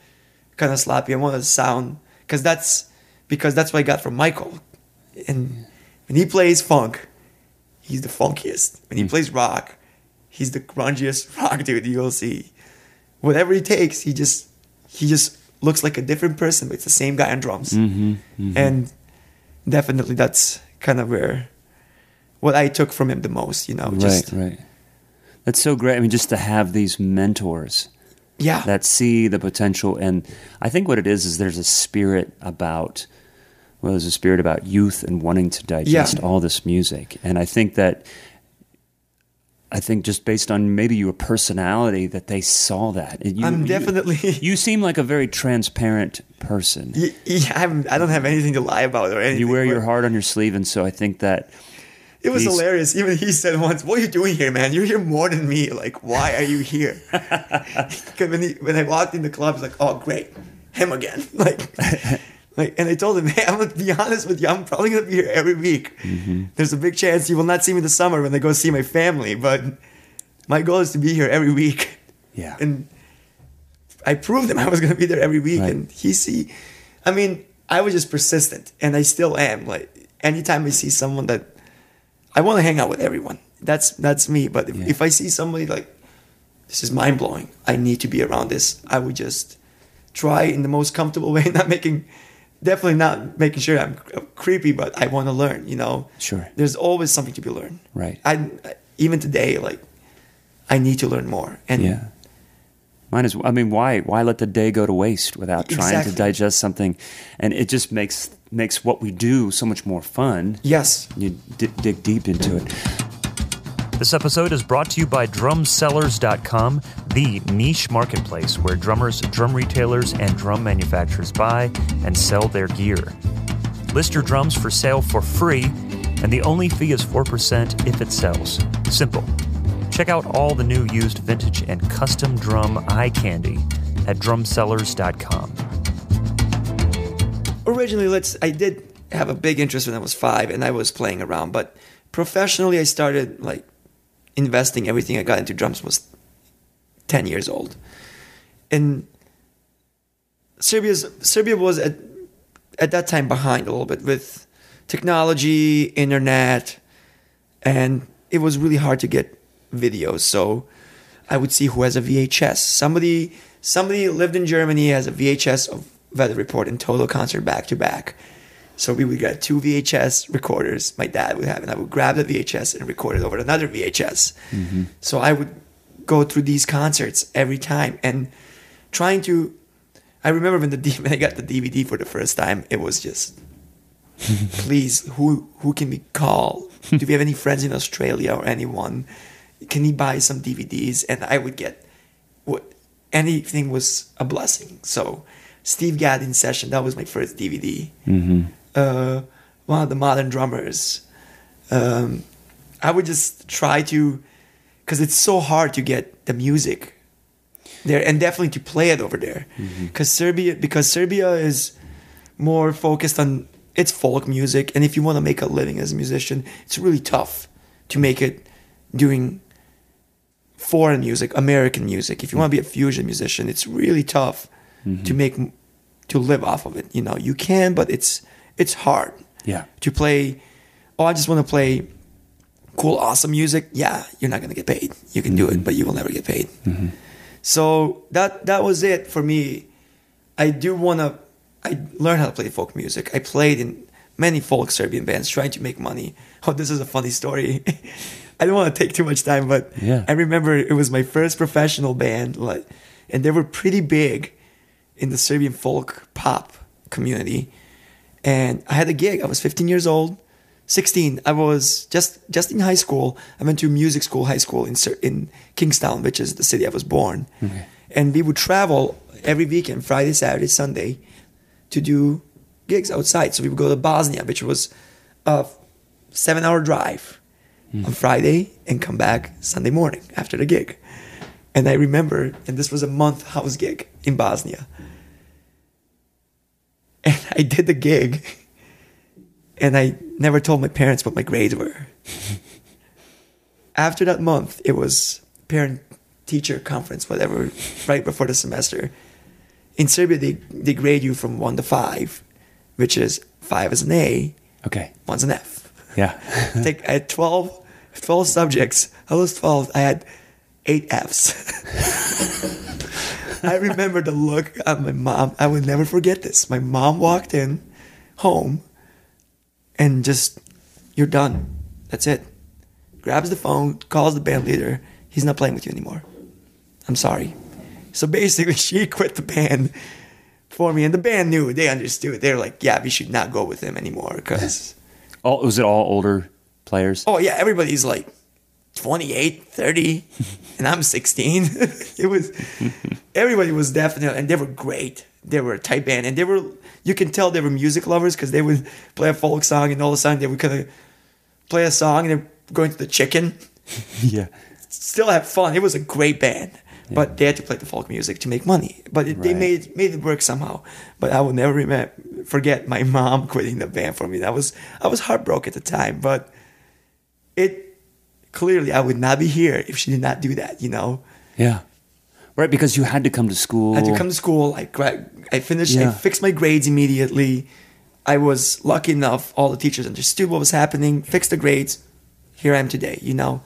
kind of sloppy. I want to sound because that's because that's what I got from Michael. And when he plays funk, he's the funkiest. When he plays rock, he's the grungiest *laughs* rock dude you'll see. Whatever he takes, he just he just looks like a different person, but it's the same guy on drums. Mm-hmm, mm-hmm. And definitely that's kind of where what I took from him the most, you know. Just right. Right. That's so great. I mean, just to have these mentors yeah. that see the potential, and I think what it is is there's a spirit about. Well, there's a spirit about youth and wanting to digest Yeah. all this music, and I think that. I think just based on maybe your personality that they saw that. You, I'm definitely *laughs* You seem like a very transparent person. Yeah, I'm, I don't have anything to lie about or anything. You wear your heart on your sleeve, and so I think that It was hilarious. Even he said once, "What are you doing here, man? You're here more than me. Like, why are you here?" *laughs* *laughs* when he, when I walked in the club, he's like, "Oh, great, him again." Like, like, and I told him, *laughs* "Hey, I'm gonna be honest with you. I'm probably gonna be here every week. Mm-hmm. There's a big chance you will not see me the summer when I go see my family, but my goal is to be here every week." *laughs* Yeah. and I proved him *laughs* I was gonna be there every week, Right. and he see. I mean, I was just persistent, and I still am. Like, anytime I see someone that I want to hang out with everyone. That's that's me. But if, Yeah. if I see somebody like this is mind blowing. I need to be around this. I would just try in the most comfortable way, not making, definitely not making sure I'm creepy, but I want to learn. You know, Sure. There's always something to be learned. Right. I even today, like, I need to learn more. And Yeah. Mine is. I mean, why? Why let the day go to waste without trying Exactly. to digest something? And it just makes makes what we do so much more fun. yes, You d- dig deep into it. This episode is brought to you by drumsellers.com, the niche marketplace where drummers, drum retailers, and drum manufacturers buy and sell their gear. List your drums for sale for free, and the only fee is 4% if it sells. Simple. Check out all the new used vintage and custom drum eye candy at drumsellers.com. originally let's i did have a big interest when i was five and i was playing around but professionally i started like investing everything i got into drums was 10 years old. And serbia's serbia was at at that time behind a little bit with technology internet and it was really hard to get videos. So i would see who has a vhs somebody somebody lived in germany has a vhs of weather report and total concert back to back so we would get two vhs recorders. My dad would have and i would grab the vhs and record it over another vhs mm-hmm. so i would go through these concerts every time and trying to i remember when the *laughs* when i got the dvd for the first time it was just *laughs* please who who can we call? Do we have any friends in australia or anyone? Can he buy some dvds and i would get what anything was a blessing. So steve gadd in session that was my first dvd uh, one of the modern drummers. Um, i would just try to because it's so hard to get the music there and definitely to play it over there. Because serbia because serbia is more focused on its folk music and if you want to make a living as a musician it's really tough to make it doing foreign music american music. If you want to be a fusion musician it's really tough to make to live off of it you know? You can but it's it's hard Yeah. to play oh i just want to play cool awesome music. Yeah you're not going to get paid. You can do it mm-hmm. but you will never get paid. Mm-hmm. So that that was it for me. I do want to i learned how to play folk music. I played in many folk serbian bands trying to make money. *laughs* Oh this is a funny story. *laughs* I don't want to take too much time but Yeah. i remember it was my first professional band like and they were pretty big in the serbian folk pop community and I had a gig. I was 15 years old, 16. I was just just in high school. I went to music school, high school in in Kingstown, which is the city I was born. And we would travel every weekend, Friday, Saturday, Sunday, to do gigs outside. So we would go to Bosnia, which was a seven-hour drive hmm. on Friday, and come back Sunday morning after the gig. And I remember, and this was a month house gig in Bosnia *laughs* and I did the gig, and I never told my parents what my grades were. *laughs* After that month, it was parent teacher conference, whatever, right before the semester. In Serbia, they, they grade you from one to five, which is five is an A, Okay. one's an F. Yeah. *laughs* Take, I had 12, 12 subjects. I was 12. I had eight F's. I remember the look of my mom. I will never forget this. My mom walked in home and just, you're done. That's it. Grabs the phone, calls the band leader. He's not playing with you anymore. I'm sorry. So basically, *laughs* she quit the band for me, and the band knew. They understood. They were like, yeah, we should not go with him anymore because. all was it all older players? Oh yeah, everybody's like 28, 30, and I'm 16. *laughs* it was everybody was definitely and they were great. They were a tight band and they were you can tell they were music lovers because they would play a folk song and all of a sudden they would kind of play a song and they're going to the chicken. *laughs* yeah. Still have fun. It was a great band. But they had to play the folk music to make money. But it, they made made it work somehow. But I will never remember, forget my *laughs* mom quitting the band for me. That was I was heartbroken at the time. But it clearly I would not be here if she did not do that. You know, Yeah. Right, because you had to come to school. I had to come to school. I I finished. I fixed my grades immediately. I was lucky enough. All the teachers understood what was happening. Fixed the grades. Here I am today. You know,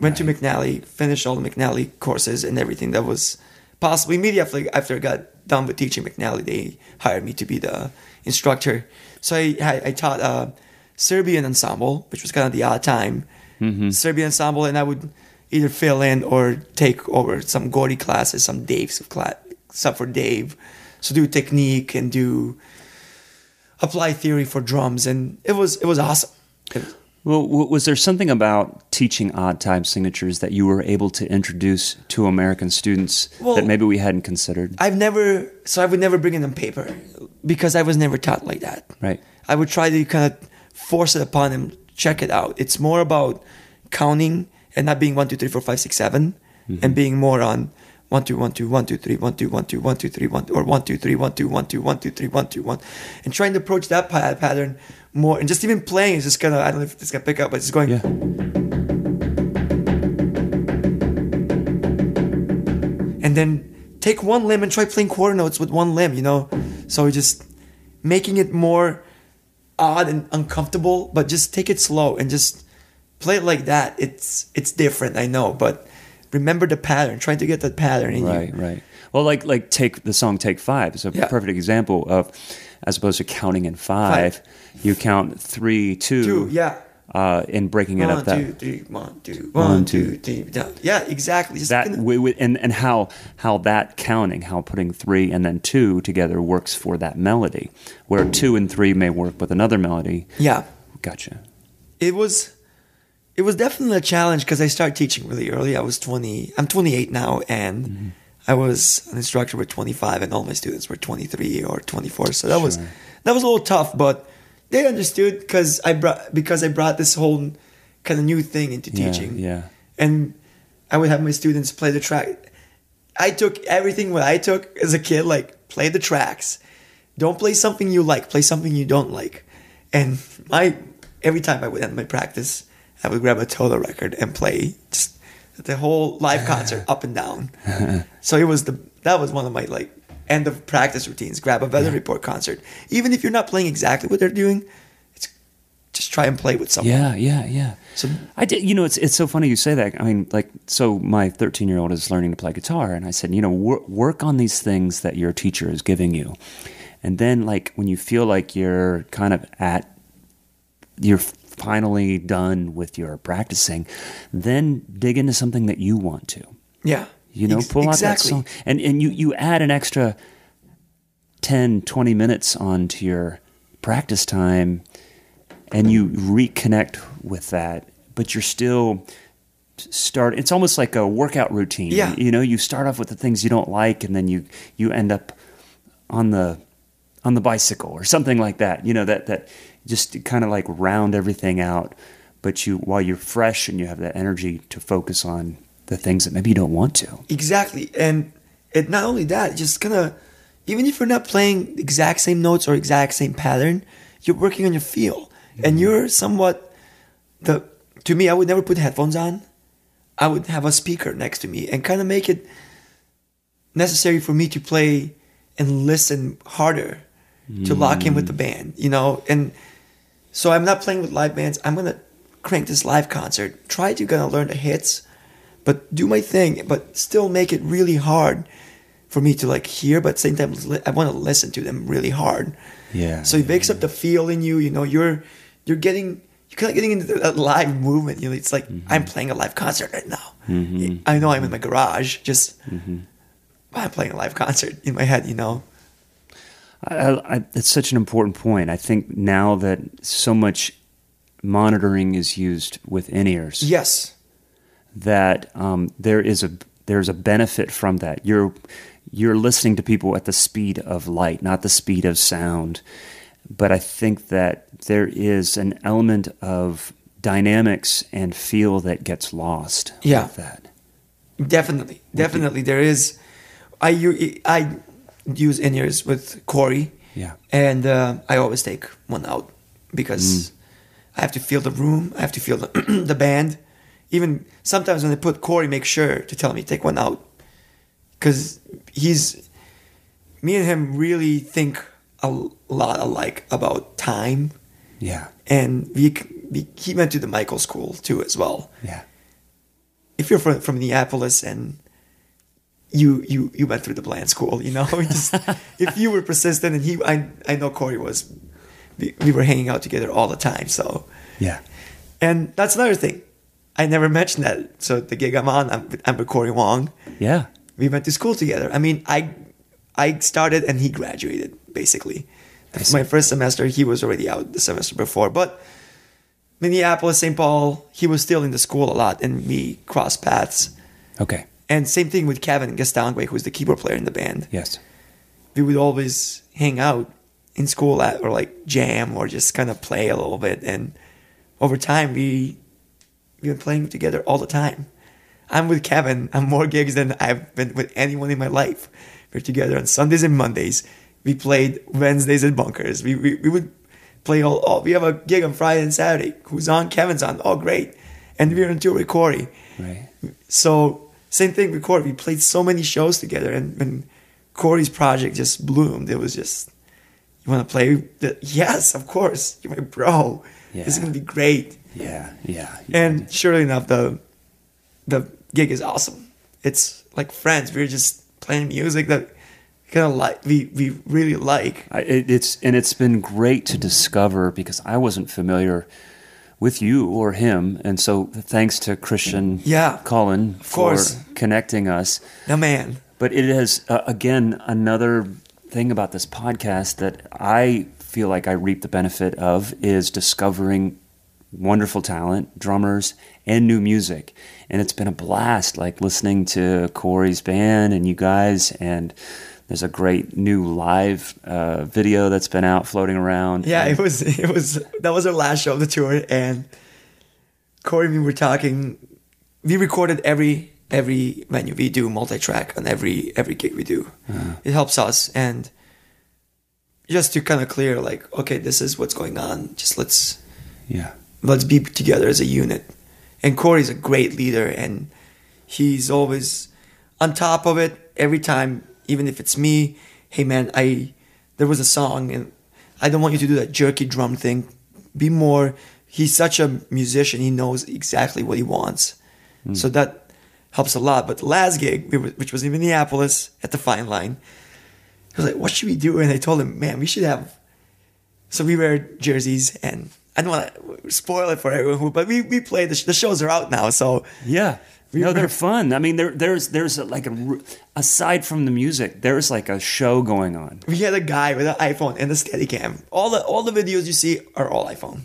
Went to McNally, finished all the McNally courses and everything that was possible. Immediately after I got done with teaching McNally, they hired me to be the instructor. So I, I, I taught uh, Serbian ensemble, which was kind of the odd time. Mm-hmm. Serbian ensemble, and I would either fill in or take over some Gordy classes, some Dave's class, stuff for Dave. So do technique and do apply theory for drums, and it was it was awesome. It- Well, was there something about teaching odd time signatures that you were able to introduce to American students Well- that maybe we hadn't considered? I've never, so I would never bring in them paper because I was never taught like that. Right. I would try to kind of force it upon them, check it out. It's more about counting and not being one, two, three, four, five, six, seven, and being more on one, two, one, two, one, two, three, one, two, one, two, one, two, three, one, or one, two, three, one, two, one, two, one, two, three, one, two, one, and trying to approach that pattern more, and just even playing is just gonna, I don't know if it's gonna pick up, but it's going. Yeah. and then take one limb and try playing quarter notes with one limb, you know? So just making it more odd and uncomfortable, but just take it slow and just play it like that. It's it's different, I know, but remember the pattern, trying to get that pattern in Right, you. right. Well, like like take the song "Take Five is a Yeah. perfect example of, as opposed to counting in five, you count three, two, Two, yeah. Uh, and breaking it One, up that two, three, one, two, One, one, two. three. down. Yeah, exactly. Just that wi- wi- and and how how that counting, how putting three and then two together works for that melody, where two and three may work with another melody. yeah. Gotcha. it was it was definitely a challenge because I started teaching really early. I was 20. I'm 28 now, and Mm-hmm. I was an instructor with 25, and all my students were 23 or 24. So that was that was a little tough, but they understood because I brought because I brought this whole kind of new thing into Yeah, teaching. yeah. and I would have my students play the track. I took everything what I took as a kid, like play the tracks. Don't play something you like, play something you don't like. And my every time I would end my practice, I would grab a Toto record and play just the whole live *laughs* concert up and down. *laughs* so it was the that was one of my like end of practice routines. Grab a weather report concert, even if you're not playing exactly what they're doing. It's just try and play with someone. Yeah, yeah, yeah. So- I did. You know, it's it's so funny you say that. I mean, like, so my 13 year old is learning to play guitar, and I said, you know, wor- work on these things that your teacher is giving you, and then like when you feel like you're kind of at, you're finally done with your practicing, then dig into something that you want to. Yeah. You know, pull out that song, and and you you add an extra 10, 20 minutes onto your practice time, and you reconnect with that. But you're still start. It's almost like a workout routine. Yeah. You know, you start off with the things you don't like, and then you you end up on the on the bicycle or something like that. You know that that just kind of like round everything out. But you while you're fresh and you have that energy to focus on the things that maybe you don't want to. Exactly. And it not only that, just kind of even if you're not playing exact same notes or exact same pattern, you're working on your feel. And mm-hmm. you're somewhat the to me, I would never put headphones on. I would have a speaker next to me and kind of make it necessary for me to play and listen harder to lock in with the mm. band, you know? And so I'm not playing with live bands. I'm gonna crank this live concert. Try to gonna learn the hits, but do my thing. But still make it really hard for me to like hear. But at the same time, I want to listen to them really hard. Yeah, So it wakes up the feel in you. You know, you're you're getting you're kind of getting into that live movement. You know, it's like mm-hmm. I'm playing a live concert right now. Mm-hmm. I know I'm in my garage, just mm-hmm. I'm playing a live concert in my head. You know. I, I, it's such an important point. I think now that so much monitoring is used with in ears, Yes. That um, there is a there's a benefit from that. You're you're listening to people at the speed of light, not the speed of sound. But I think that there is an element of dynamics and feel that gets lost Yeah. with that. Definitely, definitely. there is. I use in ears with Corey. Yeah. And uh, I always take one out because I have to feel the room. I have to feel the *clears throat* the band. Even sometimes when they put Corey, make sure to tell me take one out because he's me and him really think a lot alike about time, Yeah. and we, we he went to the Michael School too as well Yeah. if you're from, from Minneapolis and you you you went through the Bland school, you know, *laughs* just if you were persistent and he, I I know Corey was, we, we were hanging out together all the time, so Yeah. and that's another thing. I never mentioned that. So the gig I'm on, I'm, I'm with Corey Wong. Yeah. We went to school together. I mean, I I started and he graduated basically. My first semester, he was already out the semester before. But Minneapolis, St. Paul, he was still in the school a lot, and we crossed paths. Okay. And same thing with Kevin Gastonguay, who's the keyboard player in the band. Yes. We would always hang out in school at, or like jam or just kind of play a little bit. And over time, we we've been playing together all the time. I'm with Kevin on more gigs than I've been with anyone in my life. We're together on Sundays and Mondays. We played Wednesdays at Bunkers. We, we, we would play all, all. We have a gig on Friday and Saturday. Who's on? Kevin's on. Oh, great. And we're on tour with Corey. Right. So same thing with Corey. We played so many shows together, and when Corey's project just bloomed, it was just you want to play? The, yes, of course. You're my bro. This is gonna be great. Yeah. Yeah. And surely enough, the the gig is awesome. It's like friends. We're just playing music that kind of like we we really like. I, it, it's and it's been great to discover because I wasn't familiar with you or him, and so thanks to Christian, Yeah, of for course. connecting us. The man. But it has uh, again another thing about this podcast that I feel like I reap the benefit of is discovering wonderful talent, drummers, and new music. And it's been a blast, like listening to Corey's band and you guys. And there's a great new live uh, video that's been out floating around. Yeah, it was it was that was our last show of the tour, and Corey and me were talking. We recorded every every venue we do multi-track on every every gig we do. It helps us and just to kind of clear like okay this is what's going on just let's yeah. let's be together as a unit. And Corey's a great leader, and he's always on top of it every time, even if it's me. Hey man, I there was a song, and I don't want you to do that jerky drum thing. Be more. He's such a musician; he knows exactly what he wants, hmm. so that helps a lot. But the last gig, which was in Minneapolis at the Fine Line, he was like, "What should we do?" And I told him, "Man, we should have so we wear jerseys, and I don't want to spoil it for everyone, but we we played. The, sh- the shows are out now, so Yeah. We no, were- they're fun. I mean, there, there's there's a, like a aside from the music, there's like a show going on. we had a guy with an iPhone and a Steadicam. All the all the videos you see are all iPhone.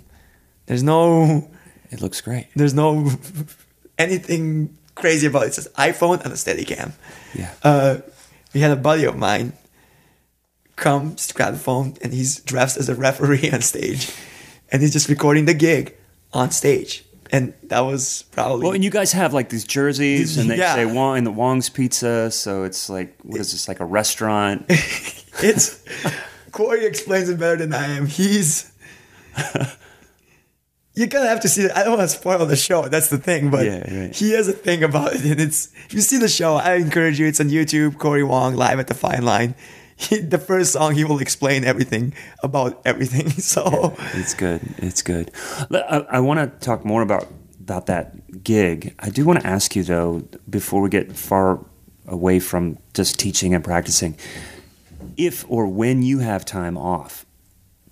There's no It looks great. there's no *laughs* anything crazy about it. It's just iPhone and a Steadicam. Yeah. Uh, we had a buddy of mine come just grab the phone and he's dressed as a referee on stage, and he's just recording the gig on stage, and that was probably Well, and you guys have like these jerseys, and they Yeah. say Wong and the Wong's Pizza, so it's like what is this like a restaurant? *laughs* It's Corey explains it better than I am. He's *laughs* you're gonna have to see it. I don't want to spoil the show. That's the thing, but Yeah, right. he has a thing about it, and it's if you see the show, I encourage you. It's on YouTube. Corey Wong live at the Fine Line. He, the first song, he will explain everything about everything. *laughs* So it's good. It's good. I, I want to talk more about about that gig. I do want to ask you though, before we get far away from just teaching and practicing, if or when you have time off,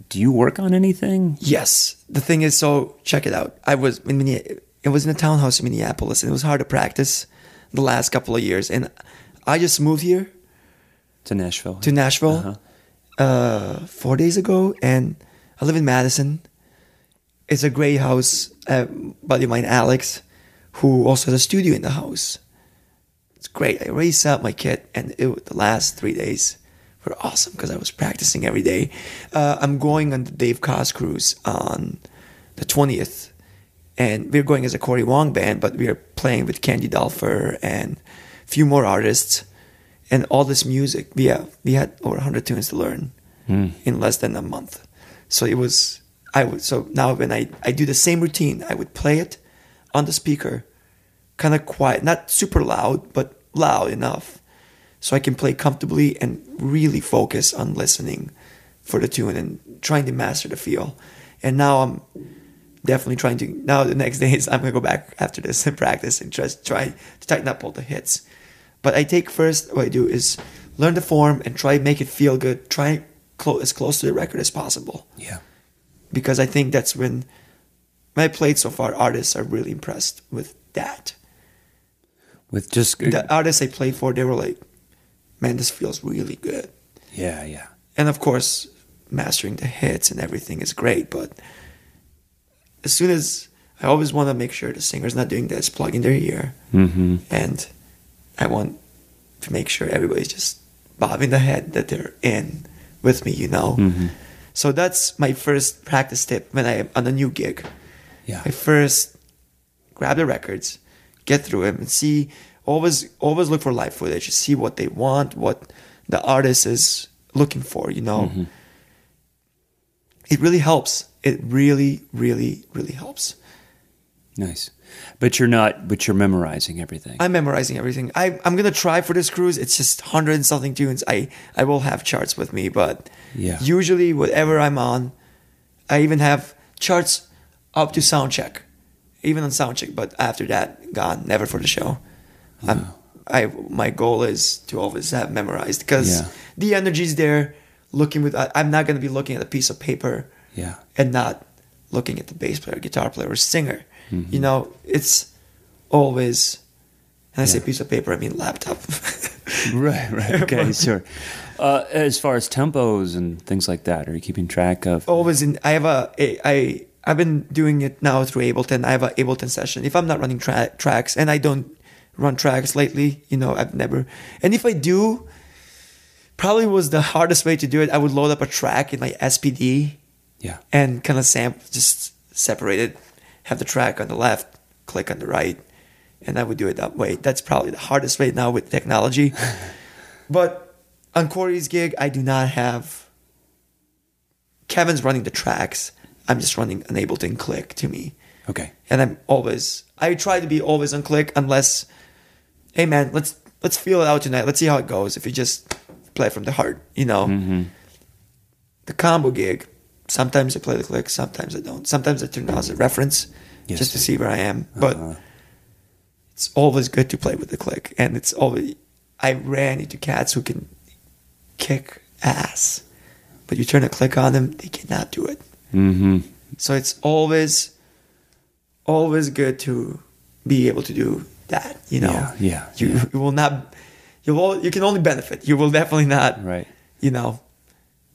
do you work on anything? yes, the thing is, so check it out. I was in Minne- it was in a townhouse in Minneapolis, and it was hard to practice the last couple of years, and I just moved here To Nashville. to Nashville Uh-huh. uh, four days ago, and I live in Madison. It's a great house. A buddy of mine, Alex, who also has a studio in the house. It's great. I already set up my kit, and it, the last three days were awesome because I was practicing every day. Uh, I'm going on the Dave Koz cruise on the 20th, and we're going as a Corey Wong band, but we are playing with Candy Dulfer and a few more artists and all this music. We have, we had over 100 tunes to learn hmm. in less than a month. So it was I would so now when I I do the same routine, I would play it on the speaker, kind of quiet, not super loud, but loud enough so I can play comfortably and really focus on listening for the tune and trying to master the feel. And now I'm definitely trying to now the next *laughs* day is I'm gonna go back after this and *laughs* practice and just try to tighten up all the hits. But I take first what I do is learn the form and try make it feel good. Try clo- as close to the record as possible Yeah. because I think that's when my I played so far. Artists are really impressed with that. With just The artists I played for, they were like, "Man, this feels really good." yeah, yeah. And of course, mastering the hits and everything is great, but as soon as I always want to make sure the singer's not doing this, plug in their ear, Mm-hmm. and I want to make sure everybody's just bobbing the head that they're in with me, you know. Mm-hmm. So that's my first practice tip when I am on a new gig. Yeah. I first grab the records, get through them, and see. Always, always look for live footage. See what they want, what the artist is looking for. You know, Mm-hmm. it really helps. It really, really, really helps. Nice. But you're not. But you're memorizing everything. I'm memorizing everything. I, I'm gonna try for this cruise. It's just hundred and something tunes. I I will have charts with me, but Yeah. usually whatever I'm on, I even have charts up to sound check, even on sound check. But after that, gone. Never for the show. I'm, I my goal is to always have memorized because Yeah. the energy's there. Looking with, I, I'm not gonna be looking at a piece of paper yeah. and not looking at the bass player, guitar player, or singer. Mm-hmm. You know, it's always. And I say piece of paper, I mean laptop. *laughs* Right. Right. Okay. sure. Uh, as far as tempos and things like that, are you keeping track of? always in. I have a. a I I've been doing it now through Ableton. I have a Ableton session. If I'm not running tra- tracks, and I don't run tracks lately, you know, I've never. And if I do, probably was the hardest way to do it. I would load up a track in my SPD Yeah. and kind of sample, just separate it, have the track on the left, click on the right, and I would do it that way. That's probably the hardest way now with technology. *laughs* but on Corey's gig, I do not have. Kevin's running the tracks. I'm just running an Ableton click to me. Okay. And I'm always I try to be always on click unless hey man, let's let's feel it out tonight. Let's see how it goes. If you just play from the heart, you know. Mm-hmm. The combo gig, sometimes I play the click, sometimes I don't. Sometimes I turn it on as a reference Yes. just to see where I am. But Uh-huh. it's always good to play with the click. And it's always I ran into cats who can kick ass. But you turn a click on them, they cannot do it. Mm-hmm. So it's always, always good to be able to do that. You know, Yeah, yeah, You, yeah. you will not. You will. You can only benefit. You will definitely not. Right. You know,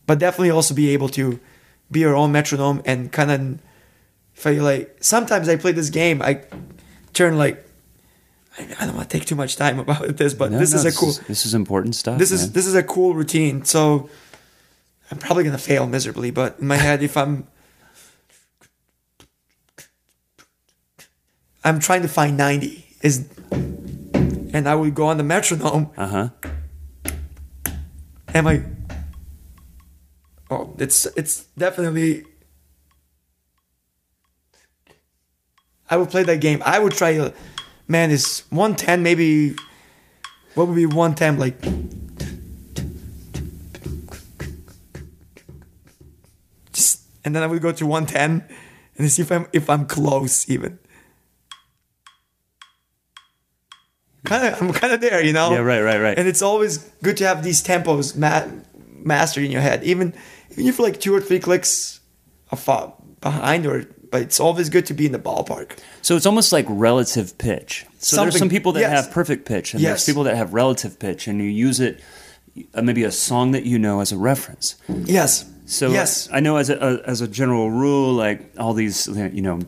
but definitely also be able to be your own metronome and kind of feel like. Sometimes I play this game. I turn like. I don't want to take too much time *laughs* about this, but No, this no, is a cool. This is important stuff. This is this is a cool routine. So I'm probably gonna fail miserably, but in my head, if I'm I'm trying to find 90 is, and I would go on the metronome. Uh huh. Am I? Oh, it's it's definitely. I would play that game. I would try uh, man. Is 110 maybe? What would be 110 like? Just and then I would go to 110 and see if I'm if I'm close even. Kind of, I'm kind of there, you know. Yeah, right, right, right. And it's always good to have these tempos ma- mastered in your head, even even if you're like two or three clicks behind, or but it's always good to be in the ballpark. So it's almost like relative pitch. So there's some people that yes. have perfect pitch, and Yes. there's people that have relative pitch, and you use it, uh, maybe a song that you know as a reference. Yes. So yes, I know as a, a as a general rule, like all these, you know,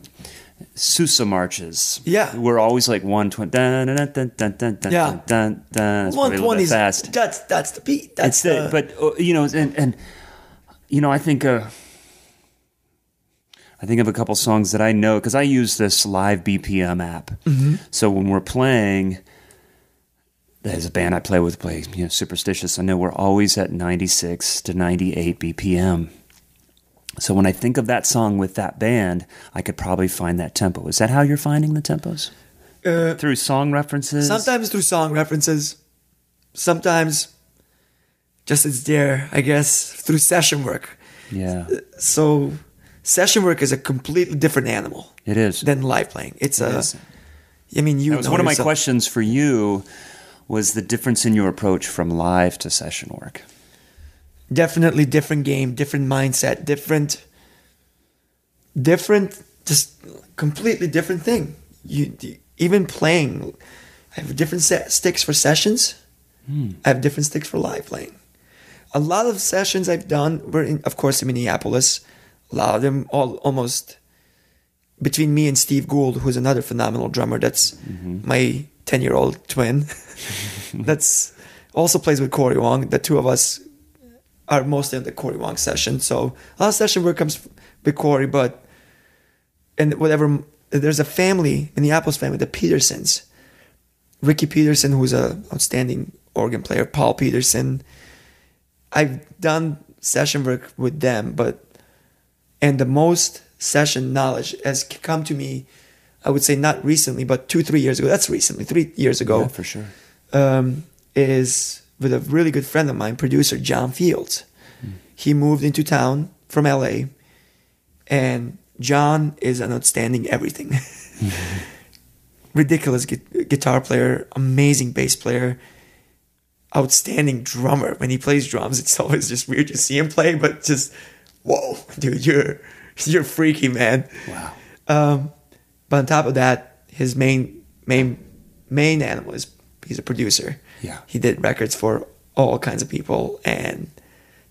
Sousa marches. Yeah. we're always like one twenty. Dun, dun, dun, dun, dun, dun, dun, Yeah. dun, dun. It's one probably a little twenty fast. that's that's the beat. it's That's the, but uh, you know, and and you know, I think uh, I think of a couple songs that I know because I use this live BPM app. Mm-hmm. So when we're playing, there's a band I play with, play you know, Superstitious. I know we're always at 96 to 98 BPM. So when I think of that song with that band, I could probably find that tempo. Is that how you're finding the tempos? uh, Through song references? sometimes through song references, sometimes just it's there. I guess through session work. Yeah. So session work is a completely different animal It is. than live playing. It's a. is. I mean, you. that was know one of my yourself. questions for you. Was the difference in your approach from live to session work? definitely different game, different mindset, different, different, just completely different thing. You even playing, I have different set, sticks for sessions. Hmm. I have different sticks for live playing. A lot of sessions I've done were, in, of course, in Minneapolis. A lot of them all almost between me and Steve Goold, who's another phenomenal drummer. That's mm-hmm. my ten-year-old twin. *laughs* that's also plays with Corey Wong. The two of us are mostly on the Corey Wong session. So a lot of session work comes with Corey, but and whatever there's a family, Minneapolis family, the Petersons. Ricky Peterson, who's a outstanding organ player, Paul Peterson. I've done session work with them, but and the most session knowledge has come to me, I would say not recently, but two, three years ago. That's recently, three years ago Yeah, for sure. um, is with a really good friend of mine, producer John Fields. He moved into town from LA, and John is an outstanding everything. *laughs* Ridiculous gu- guitar player, amazing bass player, outstanding drummer. When he plays drums, it's *laughs* always just weird to see him play, but just whoa, *laughs* dude, you're you're freaky, man. Wow. Um, but on top of that, his main main main animal is he's a producer. Yeah. He did records for all kinds of people and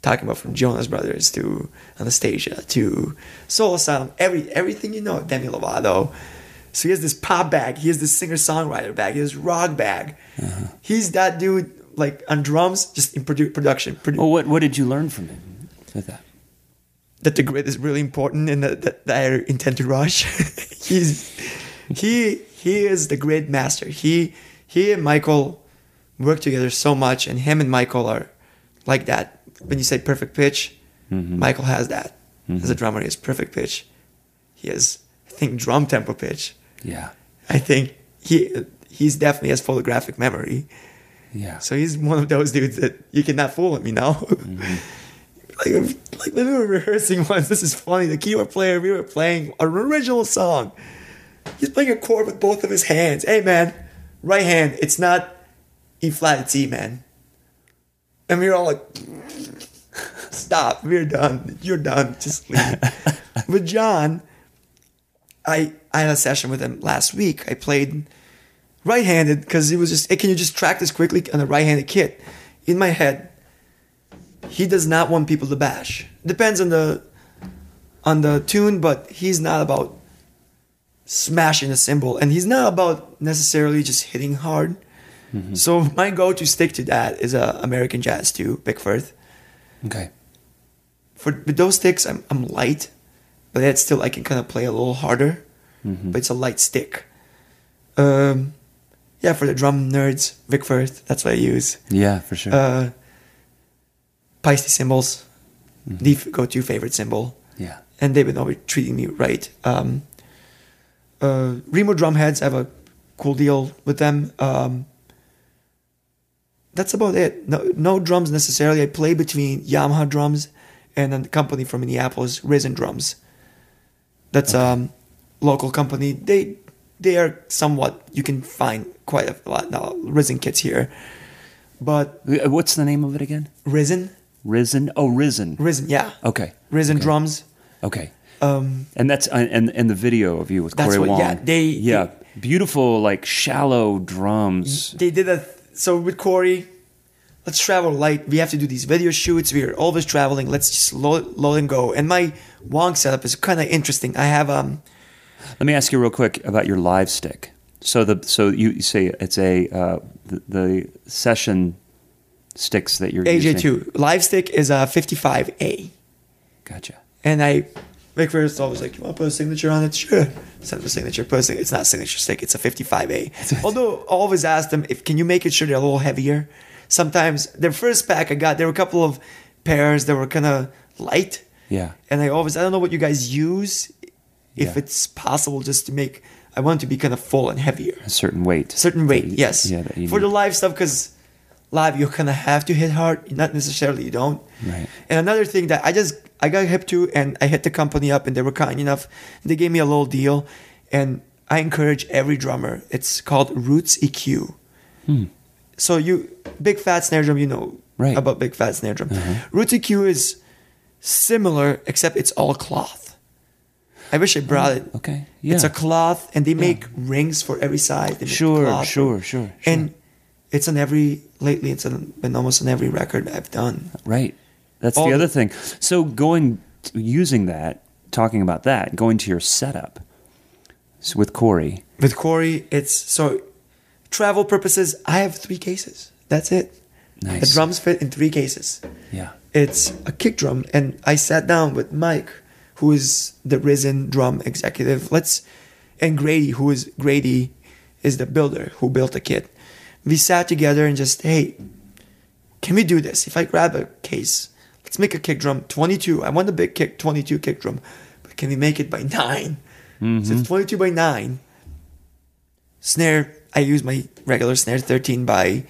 talking about from Jonas Brothers to Anastasia to Soul Asylum, every everything you know, Demi Lovato. So he has this pop bag, he has this singer songwriter bag, he has rock bag. He's that dude like on drums, just in produ- production. Produ- Well, what what did you learn from him with that? that the grid is really important and that, that, that I intend to rush. *laughs* He's he he is the grid master. He he and Michael work together so much, and him and Michael are like that. When you say perfect pitch, mm-hmm. Michael has that as a mm-hmm. drummer. He has perfect pitch. He has I think drum tempo pitch. Yeah. I think he he's definitely has photographic memory. Yeah. So he's one of those dudes that you cannot fool him, you know. Mm-hmm. *laughs* like, like when we were rehearsing once, this is funny. The keyboard player, we were playing an original song. He's playing a chord with both of his hands. Hey man, right hand. It's not E flat. It's E, man. And we were all like, *laughs* "Stop. We're done. You're done. Just leave." *laughs* with John, I I had a session with him last week. I played right-handed because it was just, hey, can you just track this quickly on a right-handed kit? In my head, he does not want people to bash. Depends on the on the tune, but he's not about smashing a cymbal, and he's not about necessarily just hitting hard. So *laughs* my go-to stick to that is uh, American Jazz 2, Vic Firth. Okay. For with those sticks, I'm I'm light, but yet still I can kind of play a little harder. But it's a light stick. Um, yeah, for the drum nerds, Vic Firth, that's what I use. Yeah, for sure. Uh, Paiste cymbals, the go-to favorite cymbal, yeah. and they've been always treating me right. Um, uh, Remo drum heads, I have a cool deal with them. Um, that's about it. No, no drums necessarily. I play between Yamaha drums and a company from Minneapolis, Risen Drums. That's um local company. They they are somewhat you can find quite a lot now Risen kits here, but Uh, What's the name of it again? Risen, Risen. Oh, Risen. Risen, yeah, Okay. Risen Okay. drums. Okay. Um, And that's uh, and and the video of you with Corey what- Wong. yeah, they- yeah beautiful like shallow drums. they did a so with Corey. Let's travel light. We have to do these video shoots. We are always traveling. Let's just load, load and go. And my Wong setup is kind of interesting. I have um Let me ask you real quick about your live stick. So the so you, you say it's a uh, the, the session sticks that you're using. AJ2 live stick is a 55A, Gotcha. and I Vic Firth always like, you want to put a signature on it? Sure. Send the signature. Put a signature. It's not a signature stick. It's a 55A. *laughs* Although I always ask them if can you make it sure they're a little heavier. Sometimes their first pack I got, there were a couple of pairs that were kind of light. Yeah. And I always I don't know what you guys use. If Yeah. it's possible, just to make I want to be kind of full and heavier. A certain weight. A certain weight, you- yes. Yeah. For the live stuff, because live you kind of have to hit hard, not necessarily you don't. Right. And another thing that I just I got hip to, and I hit the company up, and they were kind enough. They gave me a little deal, and I encourage every drummer. It's called Roots EQ. Hmm. So you big fat snare drum, you know Right. about big fat snare drum. Roots EQ is similar, except it's all cloth. I wish I brought it. Okay. Yeah. It's a cloth, and they make rings for every side. They Sure, sure, sure, sure. And it's on every lately. It's on, been almost on every record I've done. Right. That's All the the- other thing. So going using that, talking about that, going to your setup so with Corey. With Corey, it's so travel purposes. I have three cases. That's it. Nice. The drums fit in three cases. Yeah. It's a kick drum, and I sat down with Mike, who is the Risen drum executive. Let's and Grady, who is Grady, is the builder who built the kit. We sat together and just hey, can we do this? If I grab a case, let's make a kick drum 22. I want a big kick 22 kick drum, but can we make it by *laughs* 9 So it's mm-hmm. 22 by nine. Snare, I use my regular snare 13 by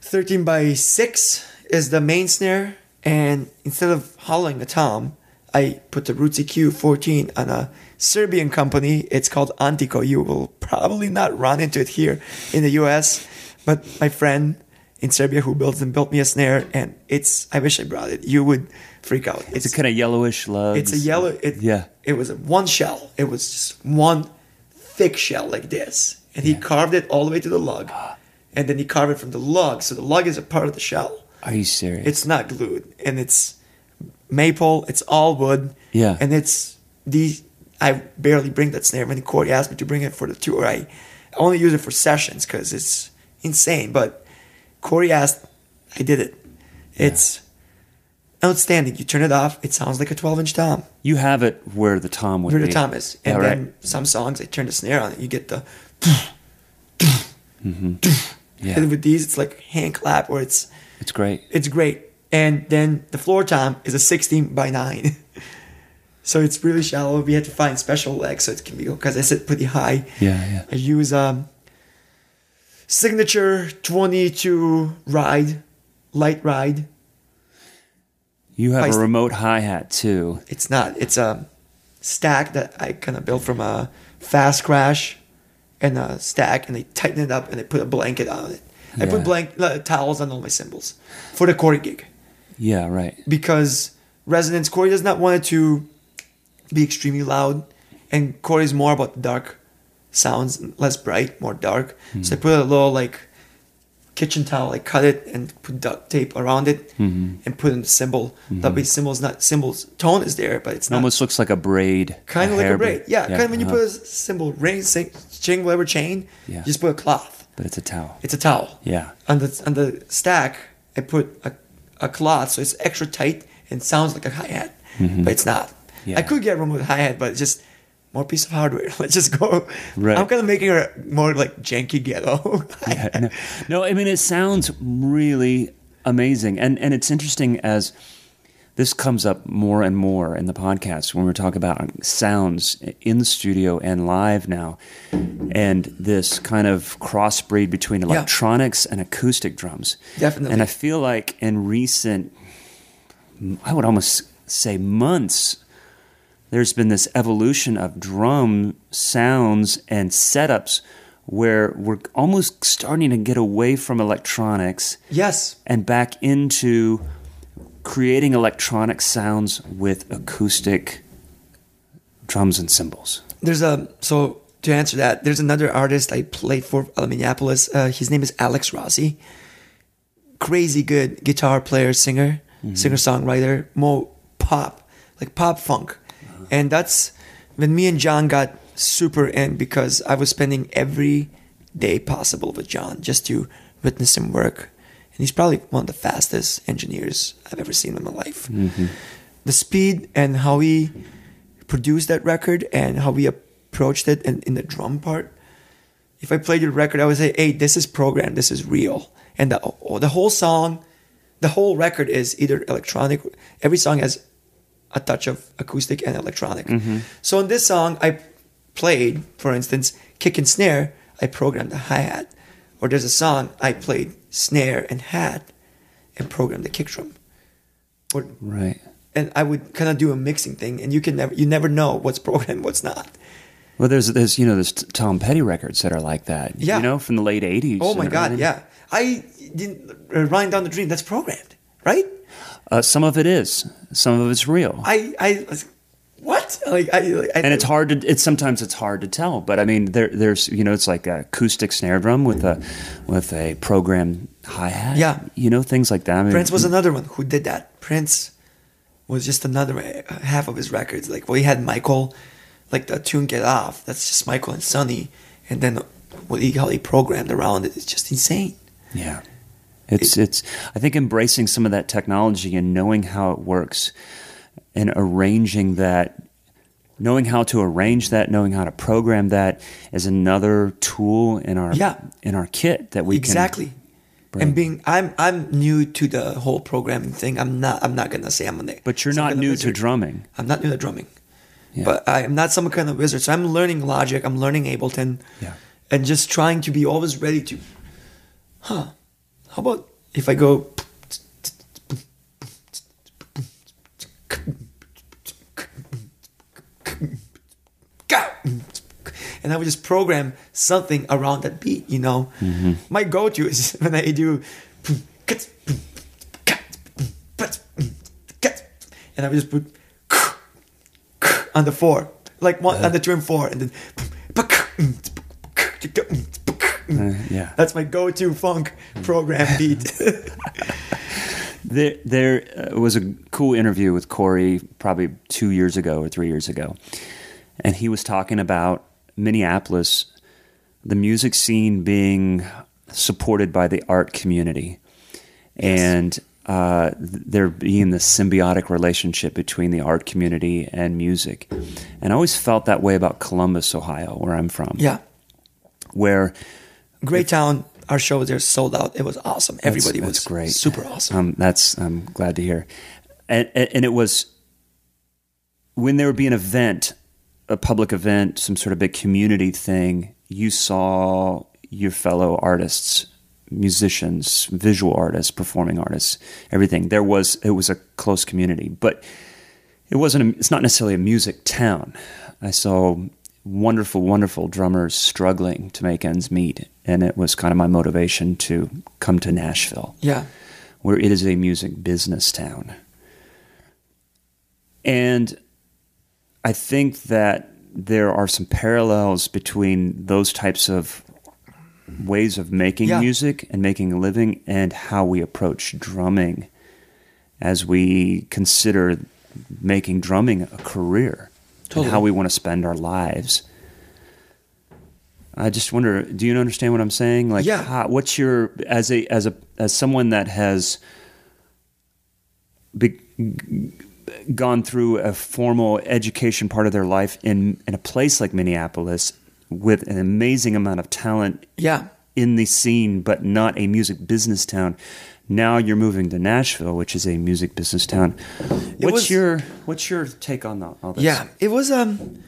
13 by 6 is the main snare and instead of hollowing the tom i put the roots eq 14 on a serbian company it's called antico you will probably not run into it here in the us but my friend in serbia who builds them built me a snare and it's i wish i brought it you would freak out It's a kind of yellowish lugs. it's a yellow. It, Yeah. It was a one shell. It was just one thick shell like this, and he carved it all the way to the lug, ah. and then he carved it from the lug. So the lug is a part of the shell. Are you serious? It's not glued, and it's maple. It's all wood. Yeah. And it's the. I barely bring that snare. When Cory asked me to bring it for the tour, I only use it for sessions because it's insane. But Cory asked, I did it. It's outstanding. You turn it off, it sounds like a 12 inch tom. you have it where the tom would Where be. the tom is. Yeah, And right. then some songs, I turn the snare on it. You get the. Mm-hmm. *laughs* Yeah. And with these, it's like hand clap, or it's It's great. it's great. And then the floor tom is a 16 by 9. *laughs* so it's really shallow. We had to find special legs so it can be because I sit pretty high. Yeah, yeah. I use um signature 22 ride, light ride. You have a remote hi hat too. It's not. It's a stack that I kind of built from a fast crash and a stack, and they tighten it up and they put a blanket on it. I put blank uh, towels on all my cymbals for the Cory gig Yeah, right. because Resonance Cory does not want it to be extremely loud, and Cory's more about the dark sounds, less bright, more dark. So hmm. I put a little like kitchen towel, I cut it and put duct tape around it mm-hmm. and put in the cymbal. Mm-hmm. That way, symbol's not symbols tone is there, but it's It not almost looks like a braid. kind of like a braid. Yeah, kind of when you uh-huh. put a symbol, ring, sing, chain, whatever chain, Yeah. you just put a cloth. But it's a towel. It's a towel. Yeah. On the on the stack, I put a, a cloth, so it's extra tight and sounds like a hi hat, but it's not. Mm-hmm. Yeah. I could get one with hi hat, but it's just more piece of hardware. *laughs* Let's just go. Right. I'm kind of making her more like janky ghetto. *laughs* Yeah, no, no, I mean it sounds really amazing, and and it's interesting as this comes up more and more in the podcast when we're talking about sounds in the studio and live now, and this kind of crossbreed between electronics and acoustic drums. Definitely. and I feel like in recent, I would almost say months, there's been this evolution of drum sounds and setups where we're almost starting to get away from electronics yes. and back into creating electronic sounds with acoustic drums and cymbals. There's a so to answer that. There's another artist I played for of Minneapolis. Uh, his name is Alex Rossi. Crazy good guitar player, singer, mm-hmm. singer songwriter, more pop, like pop funk, uh-huh. and that's when me and John got super in because I was spending every day possible with John just to witness him work, and he's probably one of the fastest engineers I've ever seen in my life. Mm-hmm. The speed and how he produced that record and how we approached it and in the drum part. If I played your record, I would say, "Hey, this is programmed. This is real." And the oh, the whole song, the whole record is either electronic. Every song has a touch of acoustic and electronic. Mm-hmm. So in this song, I played, for instance, kick and snare. I programmed the hi hat or there's a song I played snare and hat and programmed the kick drum. Or, Right. and I would kind of do a mixing thing, and you can never you never know what's *laughs* programmed, what's not. Well, there's there's you know there's Tom Petty records that are like that. Yeah. You know, from the late '80s. Oh my god, everything. yeah. I didn't uh, Runnin' down the dream. That's programmed, right? Uh, some of it is. Some of it's real. I I what like I, like, I and it's hard to it's sometimes it's hard to tell but i mean there there's you know it's like a acoustic snare drum with a with a programmed hi-hat Yeah. you know things like that I mean, Prince was another one who did that. Prince was just another uh, half of his records. Like, well, he had Michael, like the tune "Get Off." That's just Michael and Sonny, and then what he how he programmed around it is just insane. yeah it's it's i think embracing some of that technology and knowing how it works and arranging that knowing how to arrange that knowing how to program that is another tool in our Yeah. in our kit that we exactly. And being, I'm I'm new to the whole programming thing. I'm not. I'm not gonna say I'm an. but you're not kind of new to drumming I'm not new to drumming, Yeah. but I'm not some kind of wizard. So I'm learning Logic. I'm learning Ableton, Yeah. and just trying to be always ready to. Huh? How about if I go? And I would just program something around that beat, you know. My go-to is *laughs* when I do, *laughs* and I would just put *laughs* on the four, like one on the two and four, and then. Uh, yeah That's my go-to funk program beat. There, there uh, was a cool interview with Cory probably two years ago or three years ago, and he was talking about Minneapolis, the music scene being supported by the art community, and uh, there being this symbiotic relationship between the art community and music. And I always felt that way about Columbus, Ohio, where I'm from. yeah, where great town. Our show there sold out. It was awesome. Everybody that's was great. super awesome. Um, that's I'm glad to hear, and, and and it was when there would be an event, a public event, some sort of big community thing. You saw your fellow artists, musicians, visual artists, performing artists, everything. There was it was a close community, but it wasn't. A, it's not necessarily a music town. I saw wonderful, wonderful drummers struggling to make ends meet, and it was kind of my motivation to come to Nashville yeah, where it is a music business town. And I think that there are some parallels between those types of ways of making Yeah. music and making a living and how we approach drumming as we consider making drumming a career and how we want to spend our lives. I just wonder, do you understand what I'm saying? Like, Yeah. how, what's your as a as a as someone that has be, gone through a formal education part of their life in in a place like Minneapolis with an amazing amount of talent yeah. in the scene, but not a music business town. Now you're moving to Nashville, which is a music business town. What's was- your what's your take on the, all this? Yeah, it was um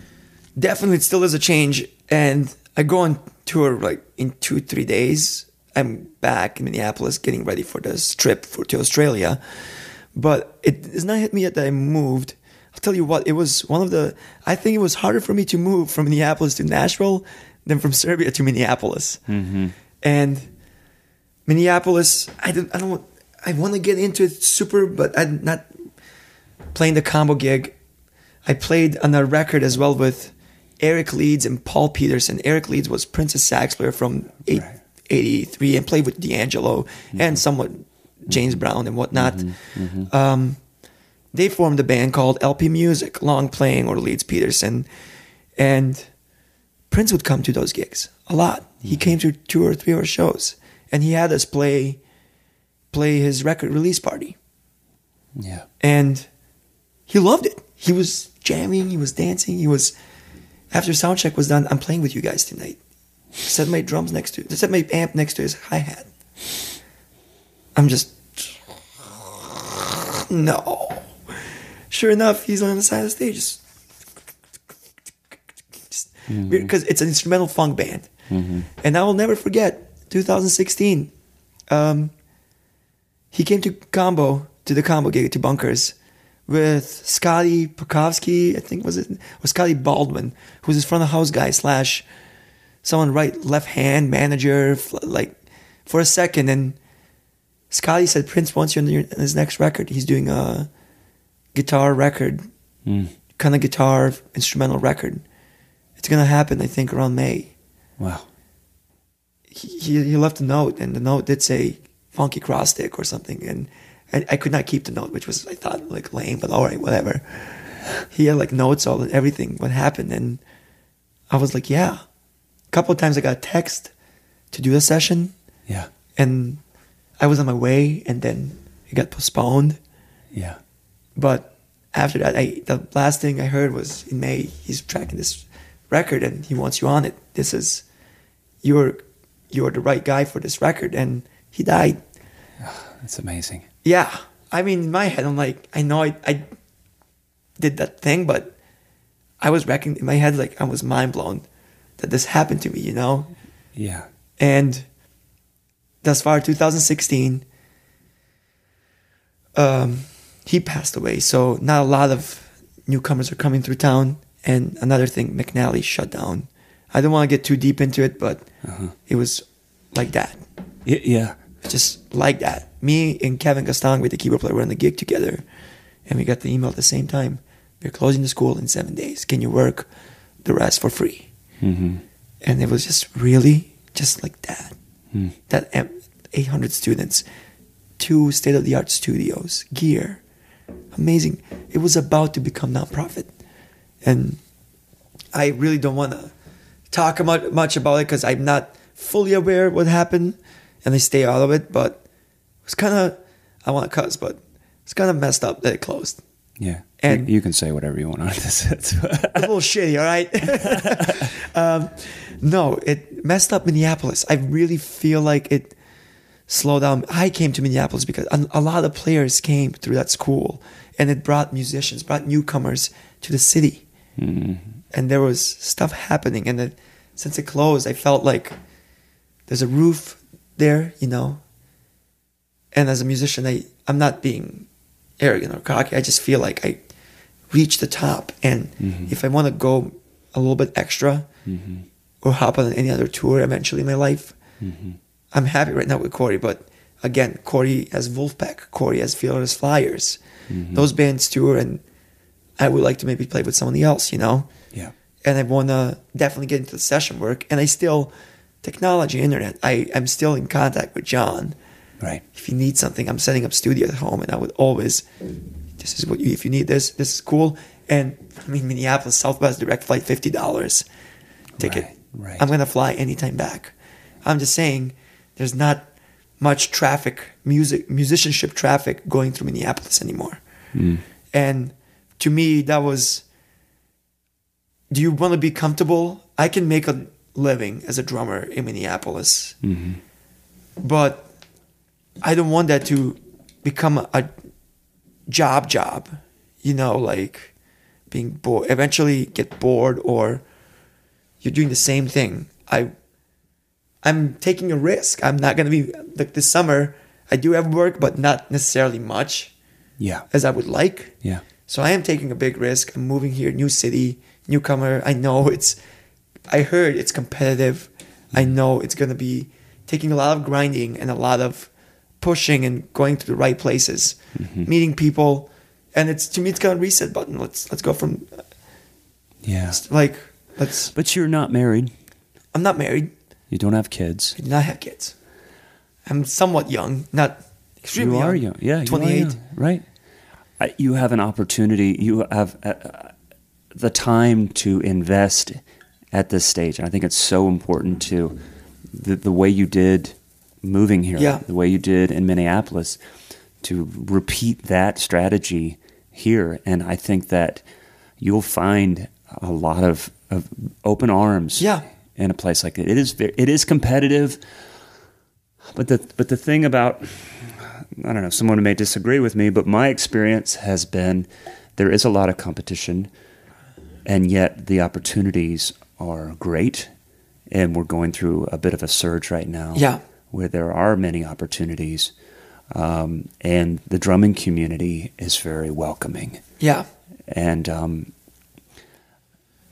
definitely it still is a change, and I go on tour like in two three days. I'm back in Minneapolis, getting ready for this trip for to Australia, but it has not hit me yet that I moved. I'll tell you what, it was one of the. I think it was harder for me to move from Minneapolis to Nashville than from *laughs* Serbia to Minneapolis, mm-hmm. and Minneapolis. I don't. I don't. want- I want to get into it super, but I'm not playing the combo gig. I played on a record as well with Eric Leeds and Paul Peterson. Eric Leeds was Prince's sax player from eight, 83 and played with D'Angelo and somewhat James Brown and whatnot. Mm-hmm, mm-hmm. Um, they formed a band called LP Music, Long Playing or Leeds Peterson. And Prince would come to those gigs a lot. He mm-hmm. came to two or three of our shows and he had us play play his record release party yeah. and he loved it. He was jamming, he was dancing, he was. After sound check was done, I'm playing with you guys tonight. Set my drums next to, set my amp next to his hi hat. I'm just, no. Sure enough, he's on the side of the stage, just, just because it's an instrumental funk band, and I will never forget. 2016. Um, he came to Combo to the Combo gig to Bunkers with Scotty Pokowski, I think was it, was Scotty Baldwin, who was his front of house guy slash someone right left hand manager, like for a second. And Scotty said Prince wants you on your, his next record. He's doing a guitar record, hmm. kind of guitar instrumental record. It's gonna happen, I think, around May. Wow. He, he he left a note, and the note did say "funky cross stick" or something, and I, I could not keep the note, which was I thought like lame, but all right, whatever. He had like notes all and everything what happened, and I was like, yeah. A couple of times I got a text to do a session, Yeah. and I was on my way, and then it got postponed. Yeah. But after that, I the last thing I heard was in May he's tracking this record and he wants you on it. This is you're you're the right guy for this record, and he died. *sighs* That's amazing. Yeah, I mean, in my head, I'm like, I know I I did that thing, but I was wrecking in my head, like I was mind blown that this happened to me, you know. Yeah. And thus far, 2016, um, he passed away. So not a lot of newcomers are coming through town. And another thing, McNally shut down. I don't want to get too deep into it, but it was like that, yeah. just like that. Me and Kevin Gastonguay, with the keyboard player, were on the gig together, and we got the email at the same time. We're closing the school in seven days. Can you work the rest for free? Mm-hmm. and it was just really just like that. That 800 students, two state of the art studios, gear, amazing. It was about to become nonprofit, and I really don't want to talk much much about it because I'm not fully aware what happened, and I stay out of it. But it's kind of I want to cuss, but it's kind of messed up that it closed. Yeah. And- you, you can say whatever you want on this. It's- *laughs* a little shitty, all right? *laughs* um, no, it messed up Minneapolis. I really feel like it slowed down. I came to Minneapolis because a, lot of players came through that school, and it brought musicians, brought newcomers to the city, mm-hmm. and there was stuff happening. And it, since it closed, I felt like there's a roof there, you know. And as a musician, I I'm not being arrogant or cocky. I just feel like I reached the top, and mm-hmm. if I want to go a little bit extra mm-hmm. Or hop on any other tour eventually in my life, mm-hmm. I'm happy right now with Cory. But again, Cory has Vulfpeck, Cory has Fearless Flyers. Mm-hmm. Those bands tour, and I would like to maybe play with somebody else, you know yeah. and I want to definitely get into the session work. And I still, technology, internet, I, I'm still in contact with John. Right. If you need something, I'm setting up studio at home, and I would always, this is what you, if you need this, this is cool. And I mean, Minneapolis Southwest direct flight, fifty dollars ticket. Right, right. I'm gonna fly anytime back. I'm just saying, there's not much traffic, music, musicianship traffic going through Minneapolis anymore. Hmm. And to me, that was do you want to be comfortable? I can make a living as a drummer in Minneapolis, mm-hmm. but I don't want that to become a, a job job. You know, like being bored. Eventually, get bored, or you're doing the same thing. I, I'm taking a risk. I'm not gonna be like this summer. I do have work, but not necessarily much Yeah. as I would like. Yeah. So I am taking a big risk. I'm moving here, new city, newcomer. I know it's, I heard it's competitive. I know it's going to be taking a lot of grinding and a lot of pushing and going to the right places, mm-hmm. meeting people. And it's, to me, it's kind of reset button. Let's, let's go from Yeah. like, let's, But you're not married. I'm not married. You don't have kids. I do not have kids. I'm somewhat young, not extremely you are young. young. Yeah. you 28. young, right. I, you have an opportunity. You have uh, the time to invest at this stage. And I think it's so important to the, the way you did moving here, Yeah. the way you did in Minneapolis, to repeat that strategy here. And I think that you'll find a lot of, of open arms Yeah. in a place like that. it is it is competitive, but the but the thing about I don't know, someone may disagree with me, but my experience has been there is a lot of competition, and yet the opportunities are great, and we're going through a bit of a surge right now. Yeah. where there are many opportunities, um, and the drumming community is very welcoming. Yeah. And um,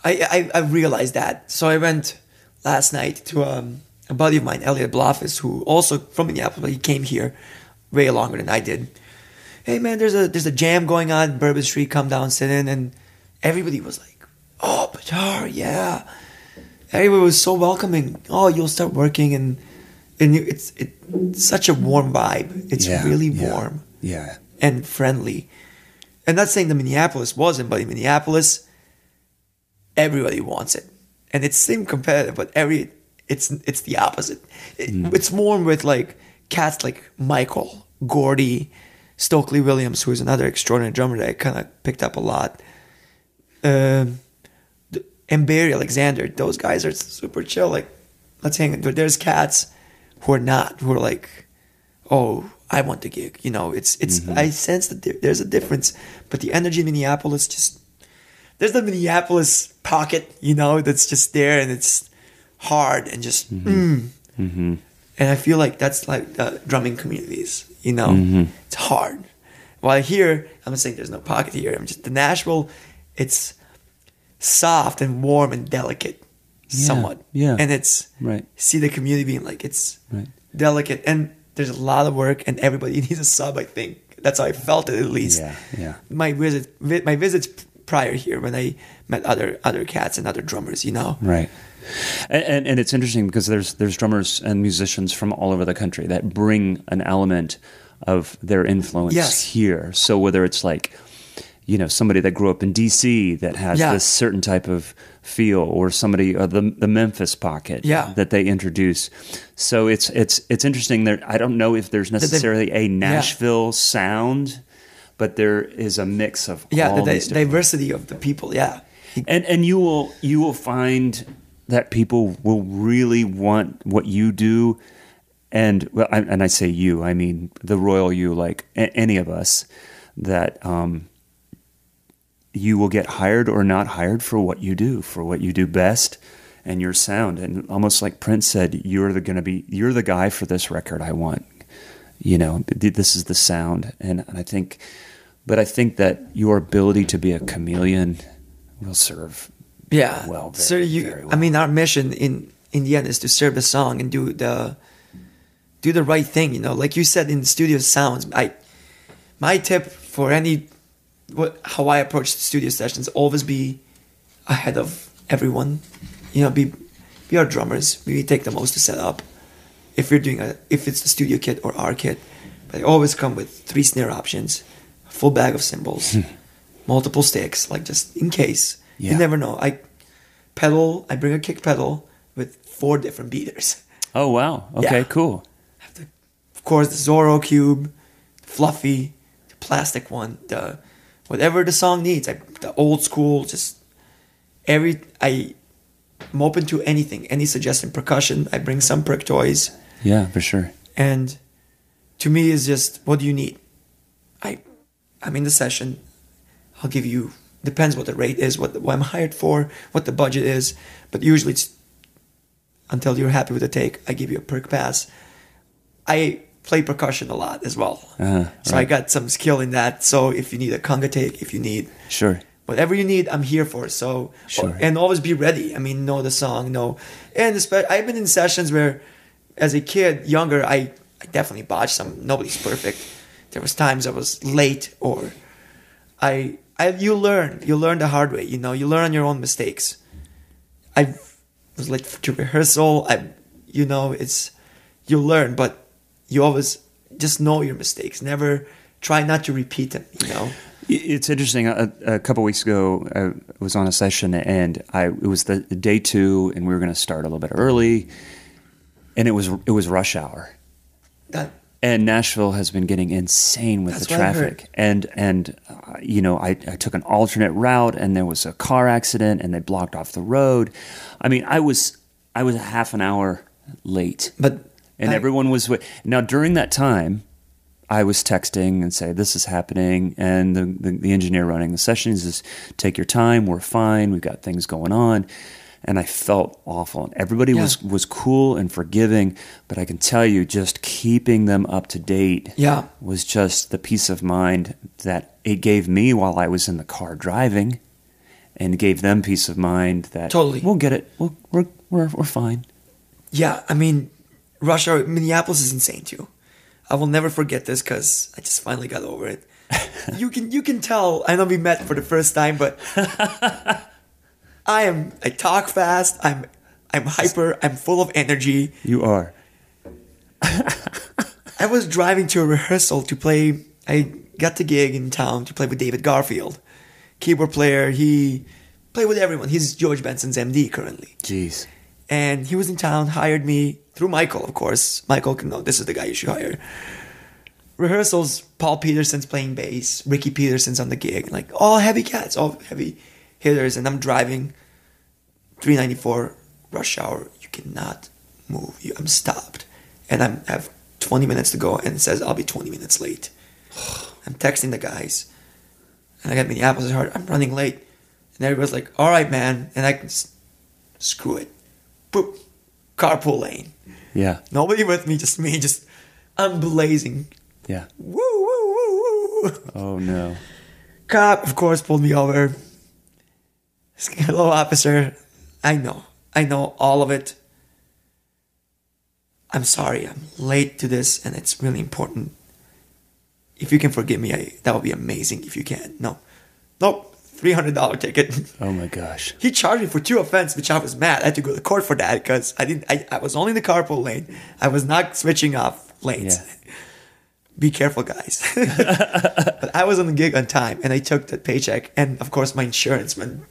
I, I, I realized that. So I went last night to um, a buddy of mine, Elliot Blofis, who also from Minneapolis, but he came here way longer than I did. Hey man, there's a there's a jam going on, Bourbon Street, come down, sit in, and everybody was like, Oh, Petar, yeah. Everybody was so welcoming. Oh, you'll start working and and it's it's such a warm vibe. It's yeah, really yeah, warm Yeah, and friendly. And not saying that Minneapolis wasn't, but in Minneapolis, everybody wants it, and it seemed competitive. But every it's it's the opposite. It, It's more with like cats like Michael Gordy, Stokely Williams, who is another extraordinary drummer that I kind of picked up a lot. Um, and Barry Alexander, those guys are super chill. Like, let's hang. But there's cats who are not, who are like, oh, I want the gig. You know, it's it's. I sense that there, there's a difference, but the energy in Minneapolis just there's the Minneapolis pocket, you know, that's just there and it's hard and just. Mm-hmm. Mm. Mm-hmm. And I feel like that's like the drumming communities, you know, mm-hmm. it's hard. While here, I'm saying there's no pocket here. I'm just the Nashville, it's soft and warm and delicate, somewhat. yeah. And it's Right. See the community being like it's Right. delicate and there's a lot of work and everybody *laughs* needs a sub. I think that's how I felt it at least. Yeah, yeah. My visit, my visits prior here when I met other other cats and other drummers, you know. Right. And, and, it's interesting because there's there's drummers and musicians from all over the country that bring an element of their influence Yes. here. So whether it's like, you know, somebody that grew up in D.C. that has Yeah. this certain type of feel, or somebody uh, the the Memphis pocket Yeah. that they introduce. So it's it's it's interesting. There, I don't know if there's necessarily a Nashville sound, but there is a mix of Yeah, the di- diversity of the people. Yeah, and and you will you will find that people will really want what you do. And well I, and I say you I mean the royal you like a- any of us that um you will get hired or not hired for what you do for what you do best and your sound. And almost like Prince said you're the going to be you're the guy for this record I want. You know this is the sound. And, and I think but I think that your ability to be a chameleon will serve yeah. well very, so you, well. I mean, our mission in in the end is to serve the song and do the do the right thing. You know, like you said in the studio sounds. I my tip for any what how I approach the studio sessions always be ahead of everyone. You know, be be our drummers. We take the most to set up. If you're doing a if it's the studio kit or our kit, but I always come with three snare options, full bag of cymbals, hmm. multiple sticks, like just in case. Yeah. You never know. I pedal. I bring a kick pedal with four different beaters. oh wow okay Yeah. cool have the, of course, the Zorro cube, fluffy, the plastic one, the whatever the song needs. I, the old school, just every I. I'm open to anything, any suggestion. Percussion, I bring some perk toys, yeah for sure and to me is just what do you need. I, I'm in the session. I'll give you depends what the rate is, what, the, what I'm hired for, what the budget is, but usually it's until you're happy with the take. I give you a perk pass. I play percussion a lot as well, Uh-huh, so I got some skill in that. So if you need a conga take, if you need sure whatever you need, I'm here for. So Sure. and always be ready. I mean, know the song, know. And espe- I've been in sessions where, as a kid, younger, I, I definitely botched some. Nobody's perfect. There was times I was late or, I I you learn you learn the hard way. You know you learn on your own mistakes. I was late to rehearsal. I you know it's you learn, but you always just know your mistakes. Never try not to repeat them. You know. It's interesting. A, a couple weeks ago, I was on a session, and I it was the day two, and we were going to start a little bit early, and it was it was rush hour, That and Nashville has been getting insane with That's the what I heard. traffic, and and uh, you know I, I took an alternate route, and there was a car accident, and they blocked off the road. I mean, I was I was a half an hour late, But and I- everyone was wa- now during that time i was texting and say this is happening. And the, the, the engineer running the sessions is take your time. We're fine. We've got things going on and I felt awful. And everybody Yeah. was was cool and forgiving, but I can tell you, just keeping them up to date Yeah. was just the peace of mind that it gave me while I was in the car driving, and gave them peace of mind that Totally. we'll get it. We'll, we're we're we're fine. Yeah, I mean, rush hour, Minneapolis is insane too. I will never forget this because I just finally got over it. *laughs* you can you can tell. I know we met for the first time, but *laughs* I am. I talk fast. I'm I'm hyper. I'm full of energy. You are. *laughs* I was driving to a rehearsal to play. I got the gig in town to play with David Garfield, keyboard player. He played with everyone. He's George Benson's MD currently. Jeez. and he was in town, hired me through Michael, of course. Michael can know this is the guy you should hire. Rehearsals, Paul Peterson's playing bass, Ricky Peterson's on the gig, like all heavy cats, all heavy hitters, and I'm driving 394 rush hour. You cannot move. You, I'm stopped, and I'm I have 20 minutes to go, and it says I'll be 20 minutes late. *sighs* I'm texting the guys, and I got Minneapolis hard. I'm running late, and everybody's like, "All right, man," and I can s- screw it. Boop, carpool lane. Yeah. Nobody with me, just me, just I'm blazing. Yeah. Woo, woo, woo, woo. Oh no. Cop, of course, pulled me over. Hello, officer. I know. I know all of it. I'm sorry. I'm late to this, and it's really important. If you can forgive me, I, that would be amazing. If you can, no, nope, three hundred dollar ticket. *laughs* Oh my gosh. He charged me for two offenses, which I was mad. I had to go to court for that because I didn't. I, I was only in the carpool lane. I was not switching off lanes. Yeah. *laughs* Be careful, guys. *laughs* but I was on the gig on time, and I took that paycheck, and of course my insurance went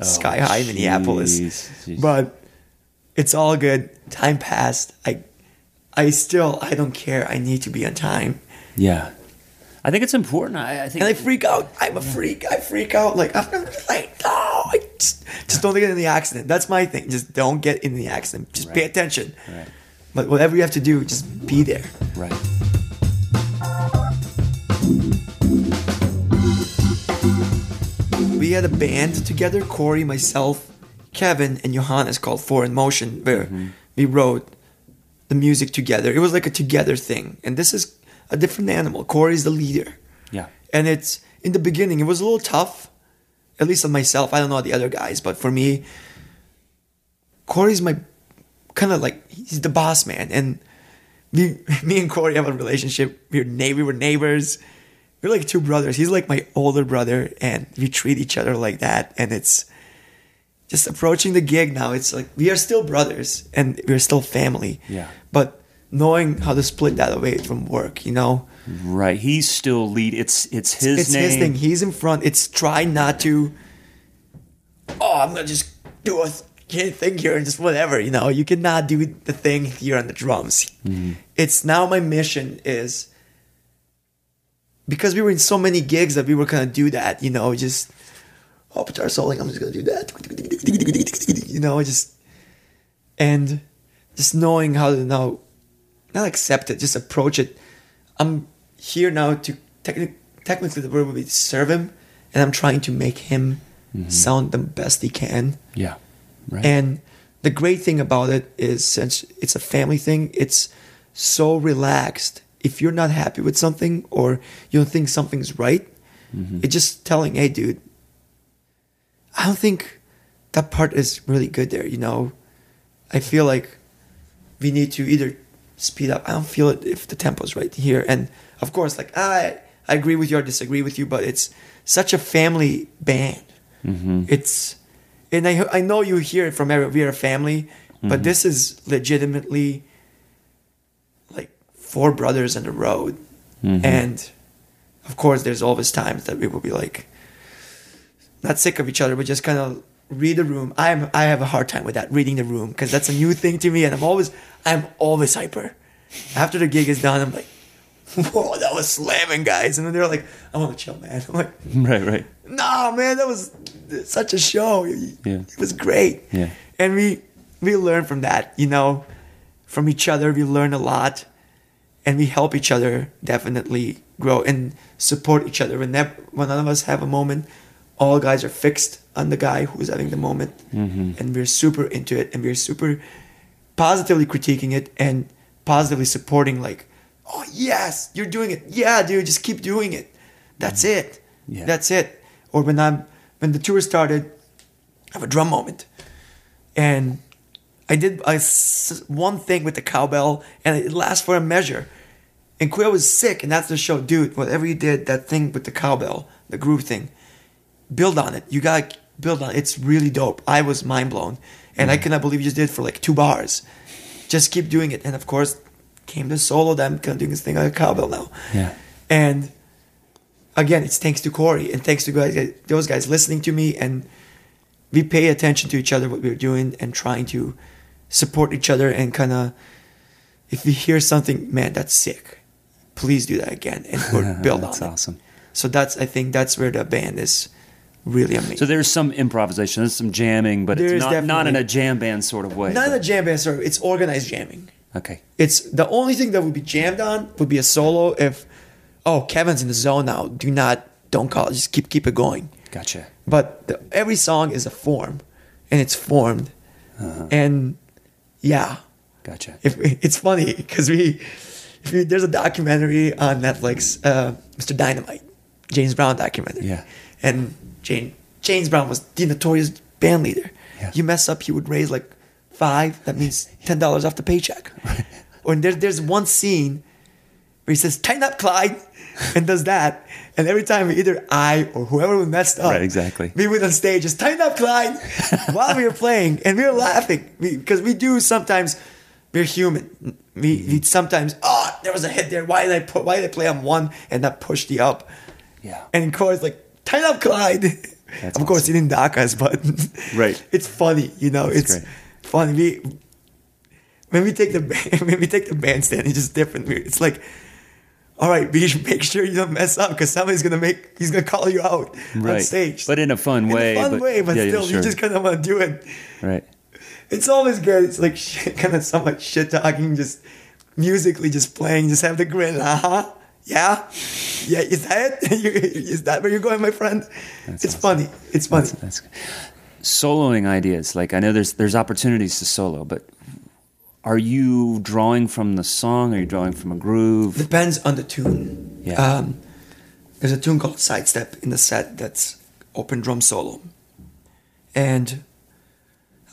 Oh, sky high in Minneapolis. But it's all good. Time passed. I, I still I don't care. I need to be on time. Yeah. I think it's important. I, I think And I freak out. I'm a freak. I freak out. Like I'm gonna be late. No, I just, just don't get in the accident. That's my thing. Just don't get in the accident. Just pay attention. Right. But whatever you have to do, just be there. right. We had a band together. Cory, myself, Kevin, and Johannes called Four in Motion, where mm-hmm. we wrote the music together. It was like a together thing. And this is a different animal. Cory's the leader. Yeah. And it's in the beginning, it was a little tough, at least on myself. I don't know the other guys, but for me, Cory's my kind of like he's the boss man. And me, *laughs* me and Cory have a relationship. We're na- we were neighbors. We're like two brothers. He's like my older brother, and we treat each other like that. And it's just approaching the gig now. It's like we are still brothers, and we're still family. Yeah. But knowing how to split that away from work, you know, Right. He's still lead. It's it's his thing. it's name. his thing. He's in front. It's try not to. Oh, I'm gonna just do a th- thing here and just whatever. You know, you cannot do the thing here on the drums. Mm-hmm. It's now my mission is because we were in so many gigs that we were gonna do that. You know, just oh, guitar soloing. I'm just gonna do that. You know, just and just knowing how to now not accept it, just approach it. I'm here now to techni- technically the word would be to serve him, and I'm trying to make him mm-hmm. sound the best he can. Yeah. Right. And the great thing about it is since it's a family thing, it's so relaxed. If you're not happy with something or you don't think something's right, mm-hmm. it's just telling, hey, dude, I don't think that part is really good there. You know, I feel like we need to either speed up. I don't feel it if the tempo's right here. And of course, like I, I agree with you or disagree with you, but it's such a family band. Mm-hmm. It's, and I, I know you hear it from every, we are a family, but mm-hmm. this is legitimately four brothers on the road. And of course, there's always times that we will be like, not sick of each other, but just kind of read the room. I'm I have a hard time with that reading the room because that's a new thing to me, and I'm always I'm always hyper. After the gig is done, I'm like, whoa, that was slamming, guys, and then they're like, I want to chill, man. *laughs* I'm like, *laughs* right. Right. nah, man, that was such a show. Yeah. It was great. Yeah. And we we learn from that, you know, from each other. We learn a lot, and we help each other definitely grow and support each other. When that, when none of us have a moment, all guys are fixed. on the guy who's having the moment, mm-hmm. and we're super into it, and we're super positively critiquing it and positively supporting. Like, oh yes, you're doing it. Yeah, dude, just keep doing it. That's mm-hmm. it. Yeah. That's it. Or when I'm when the tour started, I have a drum moment, and I did I one thing with the cowbell, and it lasts for a measure. And Queer was sick, and that's the show, dude. Whatever you did, that thing with the cowbell, the groove thing, build on it. You gotta build on it. It's really dope. I was mind blown, and I mm. cannot believe you just did it for like two bars. Just keep doing it, and of course, came the solo. That I'm kind of doing this thing on a cowbell now, Yeah. and again, it's thanks to Cory and thanks to guys, those guys listening to me, and we pay attention to each other, what we're doing, and trying to support each other, and kind of, if we hear something, man, that's sick, please do that again, and *laughs* build That's on it. awesome. So that's I think that's where the band is really amazing. So there's some improvisation, there's some jamming, but There it's not, not in a jam band sort of way. not in a jam band, sir. It's organized jamming. okay. It's the only thing that would be jammed on would be a solo if, oh, Kevin's in the zone now. Do not, don't call it. Just keep keep it going. Gotcha. But the, every song is a form, and it's formed, Uh-huh. and yeah, Gotcha. if it's funny because we, there's a documentary on Netflix, uh, Mr. Dynamite, James Brown documentary, Yeah. and Jane, James Brown was the notorious band leader. Yeah. You mess up, he would raise like five. That means *laughs* ten dollars off the paycheck. or there, there's one scene where he says, "Tighten up, Clyde," *laughs* and does that. And every time either I or whoever we messed up, Right, exactly. we went on stage, just tighten up, Clyde, *laughs* while we were playing, and we were laughing because we do sometimes. We're human. We, we mm-hmm. sometimes oh there was a hit there. Why did I put? Why did I play on one and not push the up? Yeah. And Cory's like, tighten up, Clyde. That's of course, he didn't dock us, but Right. *laughs* it's funny, you know. it's great. funny. We when we take the when we take the bandstand, it's just different. It's like, all right, *laughs* be make sure you don't mess up because somebody's gonna make he's gonna call you out on stage, But in a fun in way. a fun but, way, but yeah, still, sure. you just kind of want to do it. Right. It's always good. It's like *laughs* shit, kind of so much shit talking, just musically, just playing, just have the grin. Uh huh. Yeah. Yeah. Is that it? *laughs* is that where you're going, my friend? it's awesome. funny. It's funny. That's, that's soloing ideas. Like I know there's there's opportunities to solo, but are you drawing from the song? Are you drawing from a groove? Depends on the tune. Yeah. Um, there's a tune called Sidestep in the set that's open drum solo. And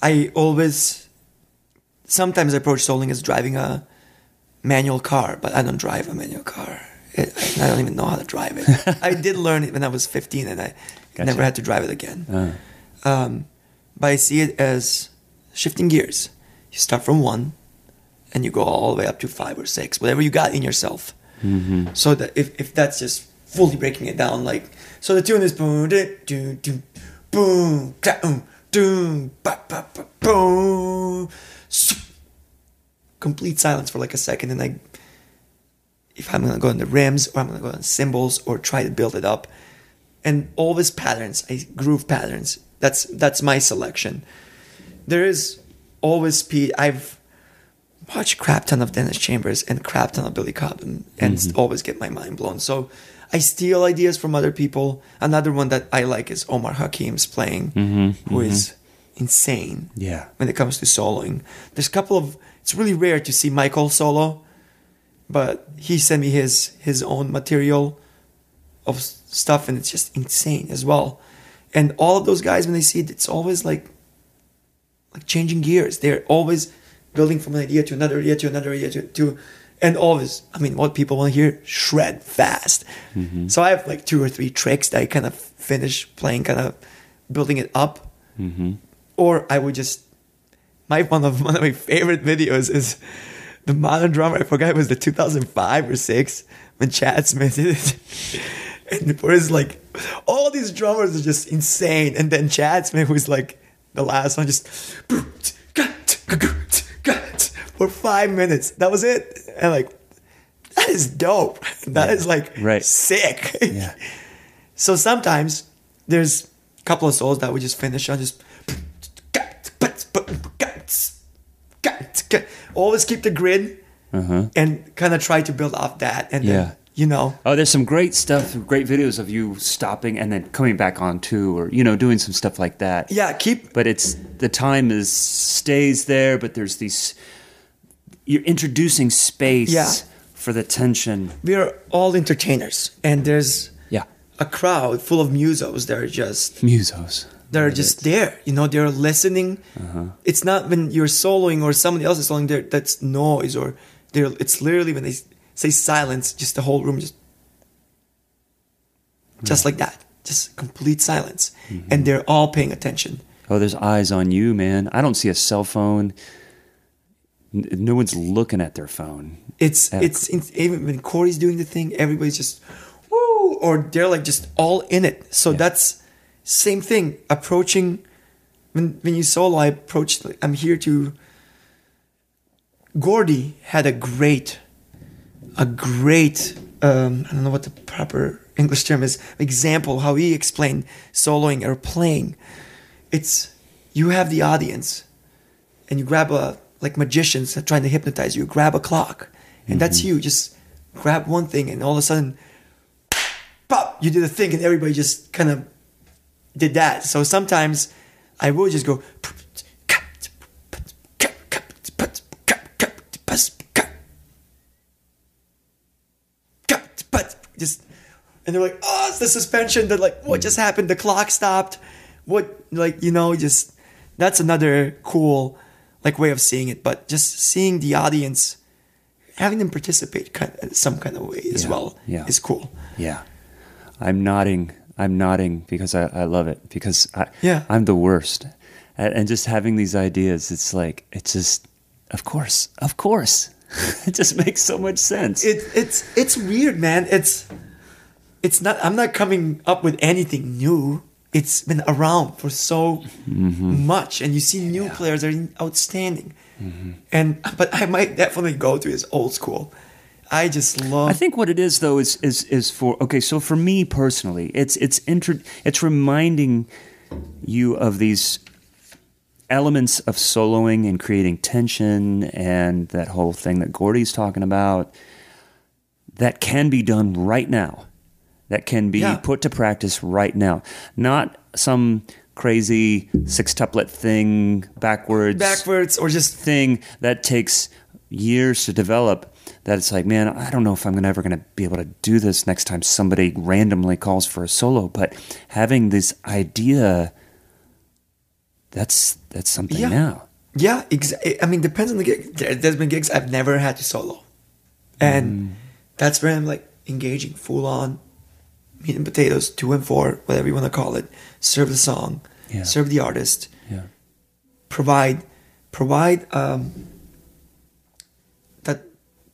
I always, sometimes I approach soloing as driving a manual car, but I don't drive a manual car. It, I don't even know how to drive it. *laughs* I did learn it when I was 15 and I Gotcha. never had to drive it again. Uh, Um, but I see it as shifting gears. You start from one, and you go all the way up to five or six, whatever you got in yourself. So that if, if that's just fully breaking it down, like so, the tune is boom, do do do, boom, da, um, doom, ba ba ba, boom, complete silence for like a second, and I, if I'm gonna go on the rims or I'm gonna go on cymbals or try to build it up, and all these patterns, I groove patterns. That's that's my selection. There is always speed. I've watched crap ton of Dennis Chambers and crap ton of Billy Cobham, and mm-hmm. always get my mind blown. So I steal ideas from other people. Another one that I like is Omar Hakim's playing, mm-hmm. Mm-hmm. who is insane yeah. when it comes to soloing. There's a couple of. It's really rare to see Michael solo, but he sent me his his own material of stuff, and it's just insane as well. And all of those guys, when they see it, it's always like like changing gears. They're always building from an idea to another idea to another idea to, to and always. I mean, what people want to hear: shred fast. Mm-hmm. So I have like two or three tricks that I kind of finish playing, kind of building it up mm-hmm. or I would just my one of *laughs* one of my favorite videos is the modern drummer. I forgot it was the 2005 or six when Chad Smith did it. *laughs* And for his like all these drummers are just insane, and then Chad Smith was like the last one, just *laughs* for five minutes. That was it, and like that is dope. *laughs* That is like Right. sick. Yeah. *laughs* So sometimes there's a couple of souls that we just finish on just always keep the grid and kind of try to build off that and then Uh-huh. Yeah. you know. Oh, there's some great stuff, great videos of you stopping and then coming back on too, or you know, doing some stuff like that. Yeah, keep But it's the time is stays there, but there's these. You're introducing space Yeah. for the tension. we are all entertainers and there's Yeah, a crowd full of musos that are just musos. they're just there you know they're listening uh-huh. it's not when you're soloing or somebody else is soloing there that's noise or they're it's literally when they say silence just the whole room just hmm. just like that just complete silence mm-hmm. and they're all paying attention Oh, there's eyes on you, man. I don't see a cell phone. No one's looking at their phone. it's Yeah. it's in, even when Cory's doing the thing everybody's just woo or they're like just all in it so Yeah. that's same thing approaching when when you solo I approached like I'm here to Gordy had a great a great um, I don't know what the proper English term is example how he explained soloing or playing it's you have the audience and you grab a like magicians are trying to hypnotize you. Grab a clock. And that's mm-hmm. you. Just grab one thing and all of a sudden pop you did a thing and everybody just kind of did that. So sometimes i will just go just and they're like oh it's the suspension. They're like what just mm-hmm. happened? The clock stopped? What like you know just that's another cool like way of seeing it but just seeing the audience having them participate kind of, some kind of way as Yeah, well yeah. is cool Yeah. I'm nodding. I'm nodding because I, I love it because I, Yeah. I'm the worst. And, and just having these ideas, it's like, it's just, of course, of course. *laughs* it just makes so much sense. it, it's it's weird man it's it's not i'm not coming up with anything new it's been around for so mm-hmm. much and you see new players that are outstanding mm-hmm. and but i might definitely go to his old school i just love I think what it is though is is is for okay. So for me personally, it's it's inter, it's reminding you of these elements of soloing and creating tension and that whole thing that Gordy's talking about that can be done right now. That can be Yeah. put to practice right now. Not some crazy sextuplet thing backwards backwards or just thing that takes years to develop that it's like man i don't know if i'm gonna, ever going to be able to do this next time somebody randomly calls for a solo but having this idea that's that's something Yeah. now Yeah, exa- I mean, depends on the gig. There, there's been gigs I've never had to solo, and mm. that's where I'm like engaging full on, meat and potatoes, two and four, whatever you want to call it. Serve the song, Yeah. serve the artist, yeah provide, provide um, that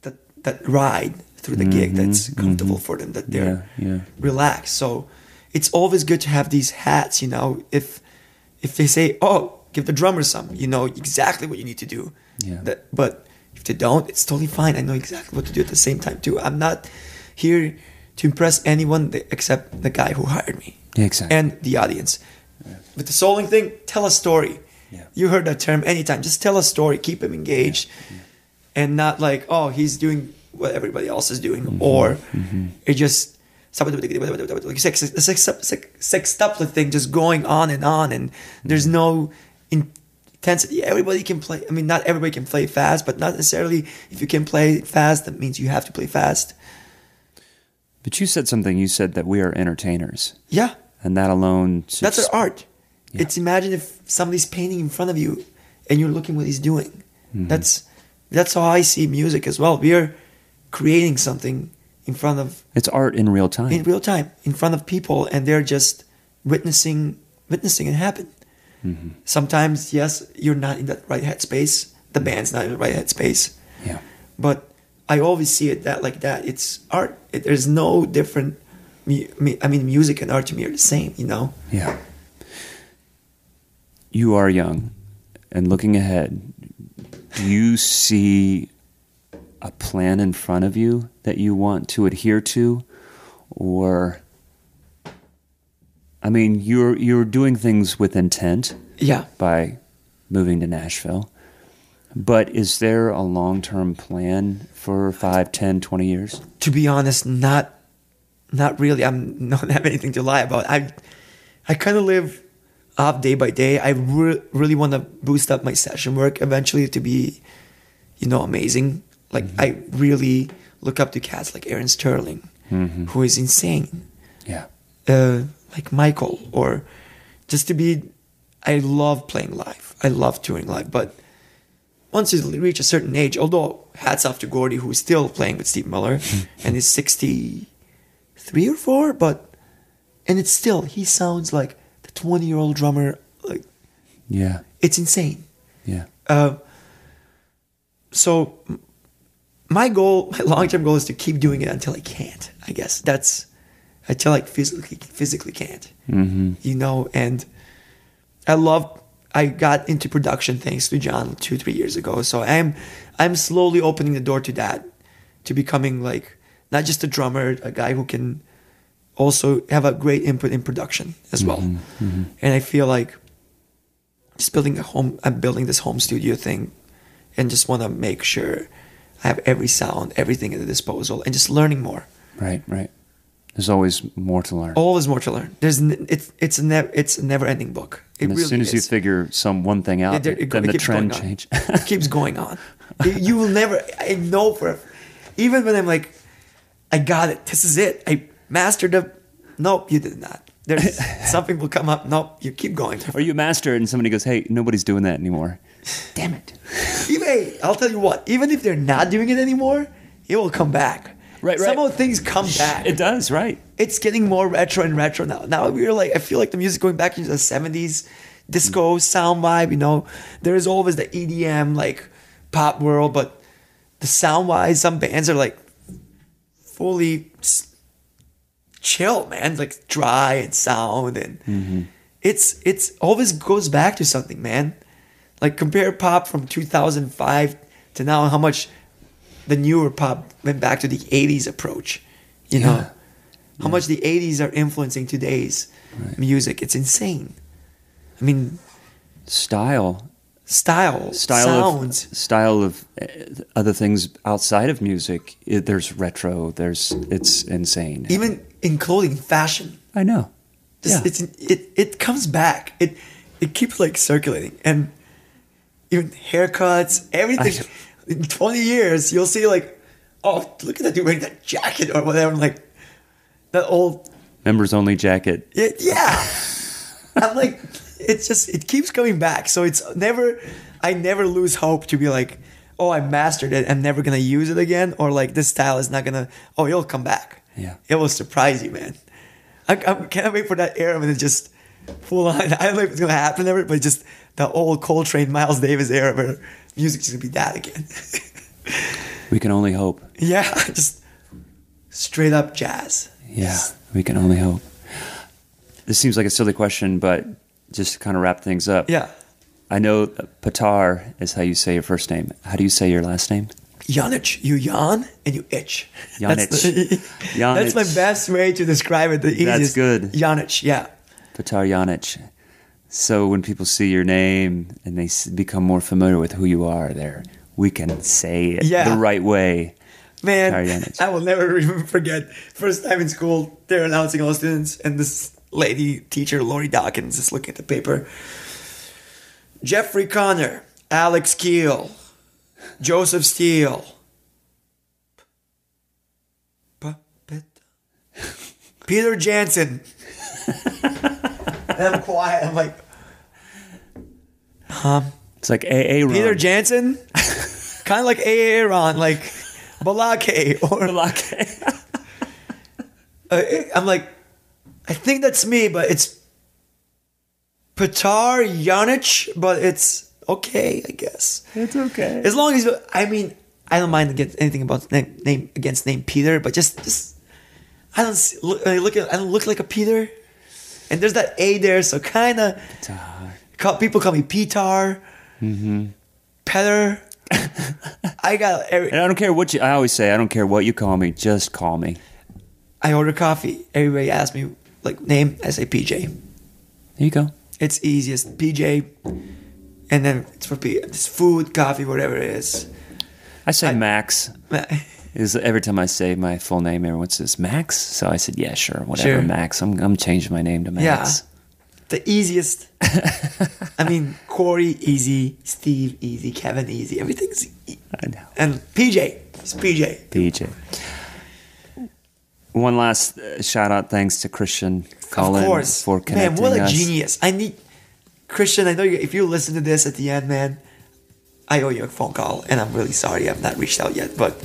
that that ride through the gig that's comfortable for them, that they're yeah yeah relaxed. So it's always good to have these hats, you know. If if they say, "Oh, give the drummer some," you know exactly what you need to do. Yeah. That, but if they don't, it's totally fine. I know exactly what to do at the same time too. I'm not here to impress anyone except the guy who hired me Yeah, exactly. and the audience. With the soloing thing, tell a story. Yeah. You heard that term anytime. Just tell a story. Keep him engaged, and not like, oh, he's doing what everybody else is doing, Mm-hmm. or it just like sex, sex, sex, sextuplet thing just going on and on, and there's no intensity. Everybody can play. I mean, not everybody can play fast, but not necessarily. If you can play fast, that means you have to play fast. But you said something you said that we are entertainers Yeah, and that alone That's just- our art. It's imagine if somebody's painting in front of you and you're looking what he's doing. Mm-hmm. That's that's how I see music as well. We are creating something in front of it's art in real time in real time in front of people and they're just witnessing witnessing it happen. Mm-hmm. Sometimes yes, you're not in that right headspace. The band's not in the right headspace. yeah But I always see it that like that. It's art. It, there's no different. mu- I mean, music and art to me are the same. You know. Yeah. You are young and looking ahead. Do you see a plan in front of you that you want to adhere to or I mean you're you're doing things with intent Yeah. by moving to Nashville. But is there a long term plan for 5, 10, 20 years? To be honest, not not really. I'm *laughs* don't have anything to lie about. I I kind of live off day by day. I re- really want to boost up my session work eventually to be, you know, amazing. Like I really look up to cats like Aaron Sterling, who is insane. Yeah. uh, like Michael, or just to be. I love playing live. I love touring live, but once you reach a certain age, although hats off to Gordy, who's still playing with Steve Miller, *laughs* and is sixty three or four, but and it's still he sounds like the twenty year old drummer. Like Yeah. it's insane. Yeah. Uh, so my goal, my long term goal, is to keep doing it until I can't. I guess that's until I physically physically can't. Mm-hmm. You know, and I love. I got into production thanks to John two three years ago. So I'm I'm slowly opening the door to that, to becoming like not just a drummer, a guy who can also have a great input in production as well. Mm-hmm. Mm-hmm. And I feel like just building a home i'm building this home studio thing and just want to make sure i have every sound everything at the disposal and just learning more Right, right. There's always more to learn. always more to learn there's n- it's it's a never it's a never ending book it and as really soon as you figure some one thing out, Yeah, it then it the trend change. it keeps going on *laughs* You- will never i know for even when i'm like i got it this is it i mastered it. nope you did not there's *laughs* something will come up nope you keep going or you master it and somebody goes, "Hey, nobody's doing that anymore." Damn it. even hey, I'll tell you what, even if they're not doing it anymore, it will come back. Right, right. Some of the things come back. It does, right? It's getting more retro and retro now. Now we're like, I feel like the music going back into the seventies, disco mm. sound vibe. You know, there is always the EDM like pop world, but the sound wise, some bands are like fully chill, man. Like dry and sound, and mm-hmm. it's it's always goes back to something, man. Like compare pop from 2005 to now, how much the newer pop went back to the 80s approach. You know, Yeah. how much the 80s are influencing today's music. It's insane. I mean, Style, style, style sounds. of style of uh, other things outside of music. It, there's retro. There's it's insane. even in clothing, fashion. I know. Just, Yeah. it's it it comes back. It it keeps like circulating and even haircuts, everything. In twenty years, you'll see like, oh, look at that dude wearing that jacket or whatever. I'm Like that old, Members only jacket. it, yeah. I'm like, it's just it keeps coming back. So it's never, I never lose hope to be like, oh, I mastered it. I'm never gonna use it again, or like this style is not gonna. Oh, it'll come back. Yeah. it will surprise you, man. I, I can't wait for that era when it's just full on. *laughs* I don't know if it's gonna happen ever, but just the old Coltrane, Miles Davis era where music's gonna be that again. *laughs* We can only hope. yeah, *laughs* just straight up jazz. Yeah, we can only hope. This seems like a silly question, but just to kind of wrap things up. Yeah, I know Petar is how you say your first name. How do you say your last name? Yanich. You yawn and you itch. *laughs* Yanich. That's, the- that's my best way to describe it. The easiest. That's good. Yanich. Yeah. Petar Yanich. So when people see your name and they become more familiar with who you are, there we can say it Yeah. the right way. Man. I will never *laughs* even forget. First time in school, they're announcing all the students, and this lady teacher, Lori Dawkins, is looking at the paper. Jeffrey Connor, Alex Keel, Joseph Steele. Peter Jansen. *laughs* and I'm quiet. I'm like, huh? It's like AA Ron. Peter Jansen? kind of like Aaron, like Balake or *laughs* uh, I'm like, I think that's me, but it's Petar Yanich, but it's okay, I guess. It's okay. As long as I mean, I don't mind against anything about name, name against name Peter, but just just I don't see, look, I look I don't look like a Peter, and there's that A there, so kind of people call me Petar, mm-hmm. Petter. *laughs* I got every, And I don't care what you. I always say, I don't care what you call me. Just call me. I order coffee. Everybody asks me like name. I say PJ. There you go. It's easiest. PJ. and then it's for P. it's food, coffee, whatever it is. I say I- Max. *laughs* Is every time I say my full name, everyone says Max. So I said, yeah, sure, whatever, Sure. Max. I'm I'm changing my name to Max. Yeah, the easiest. *laughs* I mean, Cory easy, Steve easy, Kevin easy. Everything's e- I know. and PJ. It's PJ. PJ. One last uh, shout out, thanks to Christian Cullen of course, for man. What a us. genius! I need Christian. I know you, if you listen to this at the end, man. I owe you a phone call, and I'm really sorry I've not reached out yet. But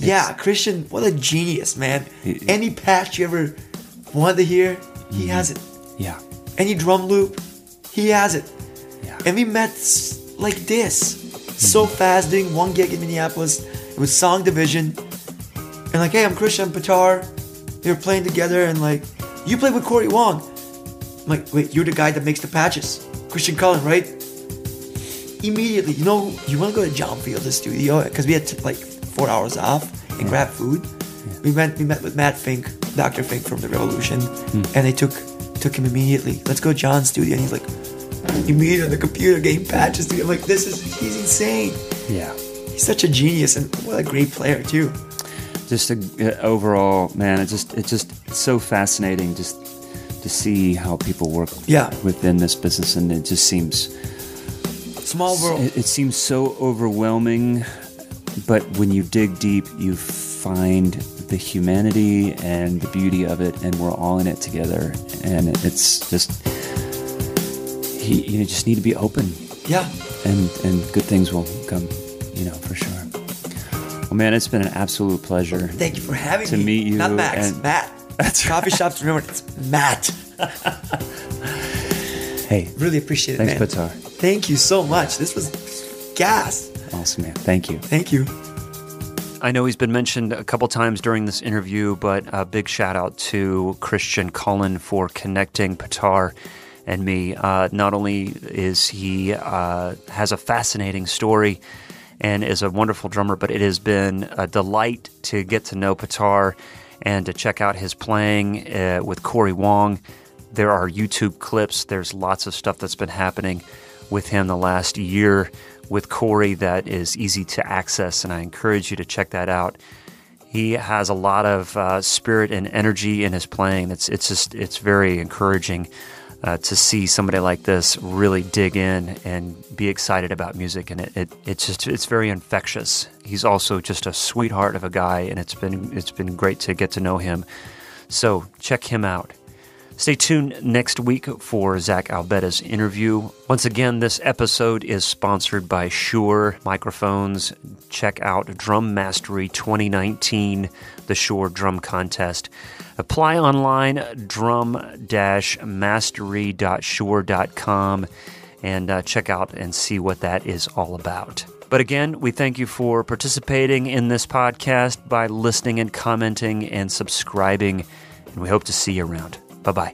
yeah, Christian, what a genius, man! He- Any patch you ever wanted to hear, Mm-hmm. he has it. Yeah, Any drum loop, he has it. yeah. And we met like this, so Mm-hmm. fast, doing one gig in Minneapolis. It was Song Division, and like, hey, I'm Christian Petar. We were playing together, and like, you played with Cory Wong. I'm like, wait, you're the guy that makes the patches, Christian Cullen, right? Immediately, you know, you want to go to John Fields' studio because we had to, like four hours off and grab food. We went, we met with Matt Fink, Dr. Fink from the Revolution, Hmm. and they took took him immediately. Let's go to John's studio, and he's like, immediately on the computer getting patches together. I'm like, this is he's insane. yeah. He's such a genius and what a great player too. Just a, uh, overall, man, it just it's just it's so fascinating just to see how people work Yeah. within this business, and it just seems Small world. it, it seems so overwhelming. But when you dig deep, you find the humanity and the beauty of it, and we're all in it together. And it's just he, you just need to be open yeah. and and good things will come, you know, for sure. Well, man, it's been an absolute pleasure. Thank you for having To me. meet you Not Max, and- Matt. *laughs* That's Coffee shops, remember it's Matt. Hey, Really appreciate it, thanks, man. Petar. Thank you so much. This was gas. Awesome, man. Thank you. Thank you. I know he's been mentioned a couple times during this interview, but a big shout out to Christian Cullen for connecting Petar and me. Uh, not only is he uh, has a fascinating story and is a wonderful drummer, but it has been a delight to get to know Petar and to check out his playing uh, with Cory Wong. There are YouTube clips. There's lots of stuff that's been happening with him the last year with Cory that is easy to access, and I encourage you to check that out. He has a lot of uh, spirit and energy in his playing. It's it's just it's very encouraging uh, to see somebody like this really dig in and be excited about music, and it, it it's just it's very infectious. He's also just a sweetheart of a guy, and it's been it's been great to get to know him. So check him out. Stay tuned next week for Zach Albetta's interview. Once again, this episode is sponsored by Shure Microphones. Check out Drum Mastery 2019, the Shure Drum Contest. Apply online, drum-mastery.shure.com, and uh, check out and see what that is all about. But again, we thank you for participating in this podcast by listening and commenting and subscribing, and we hope to see you around. Bye bye.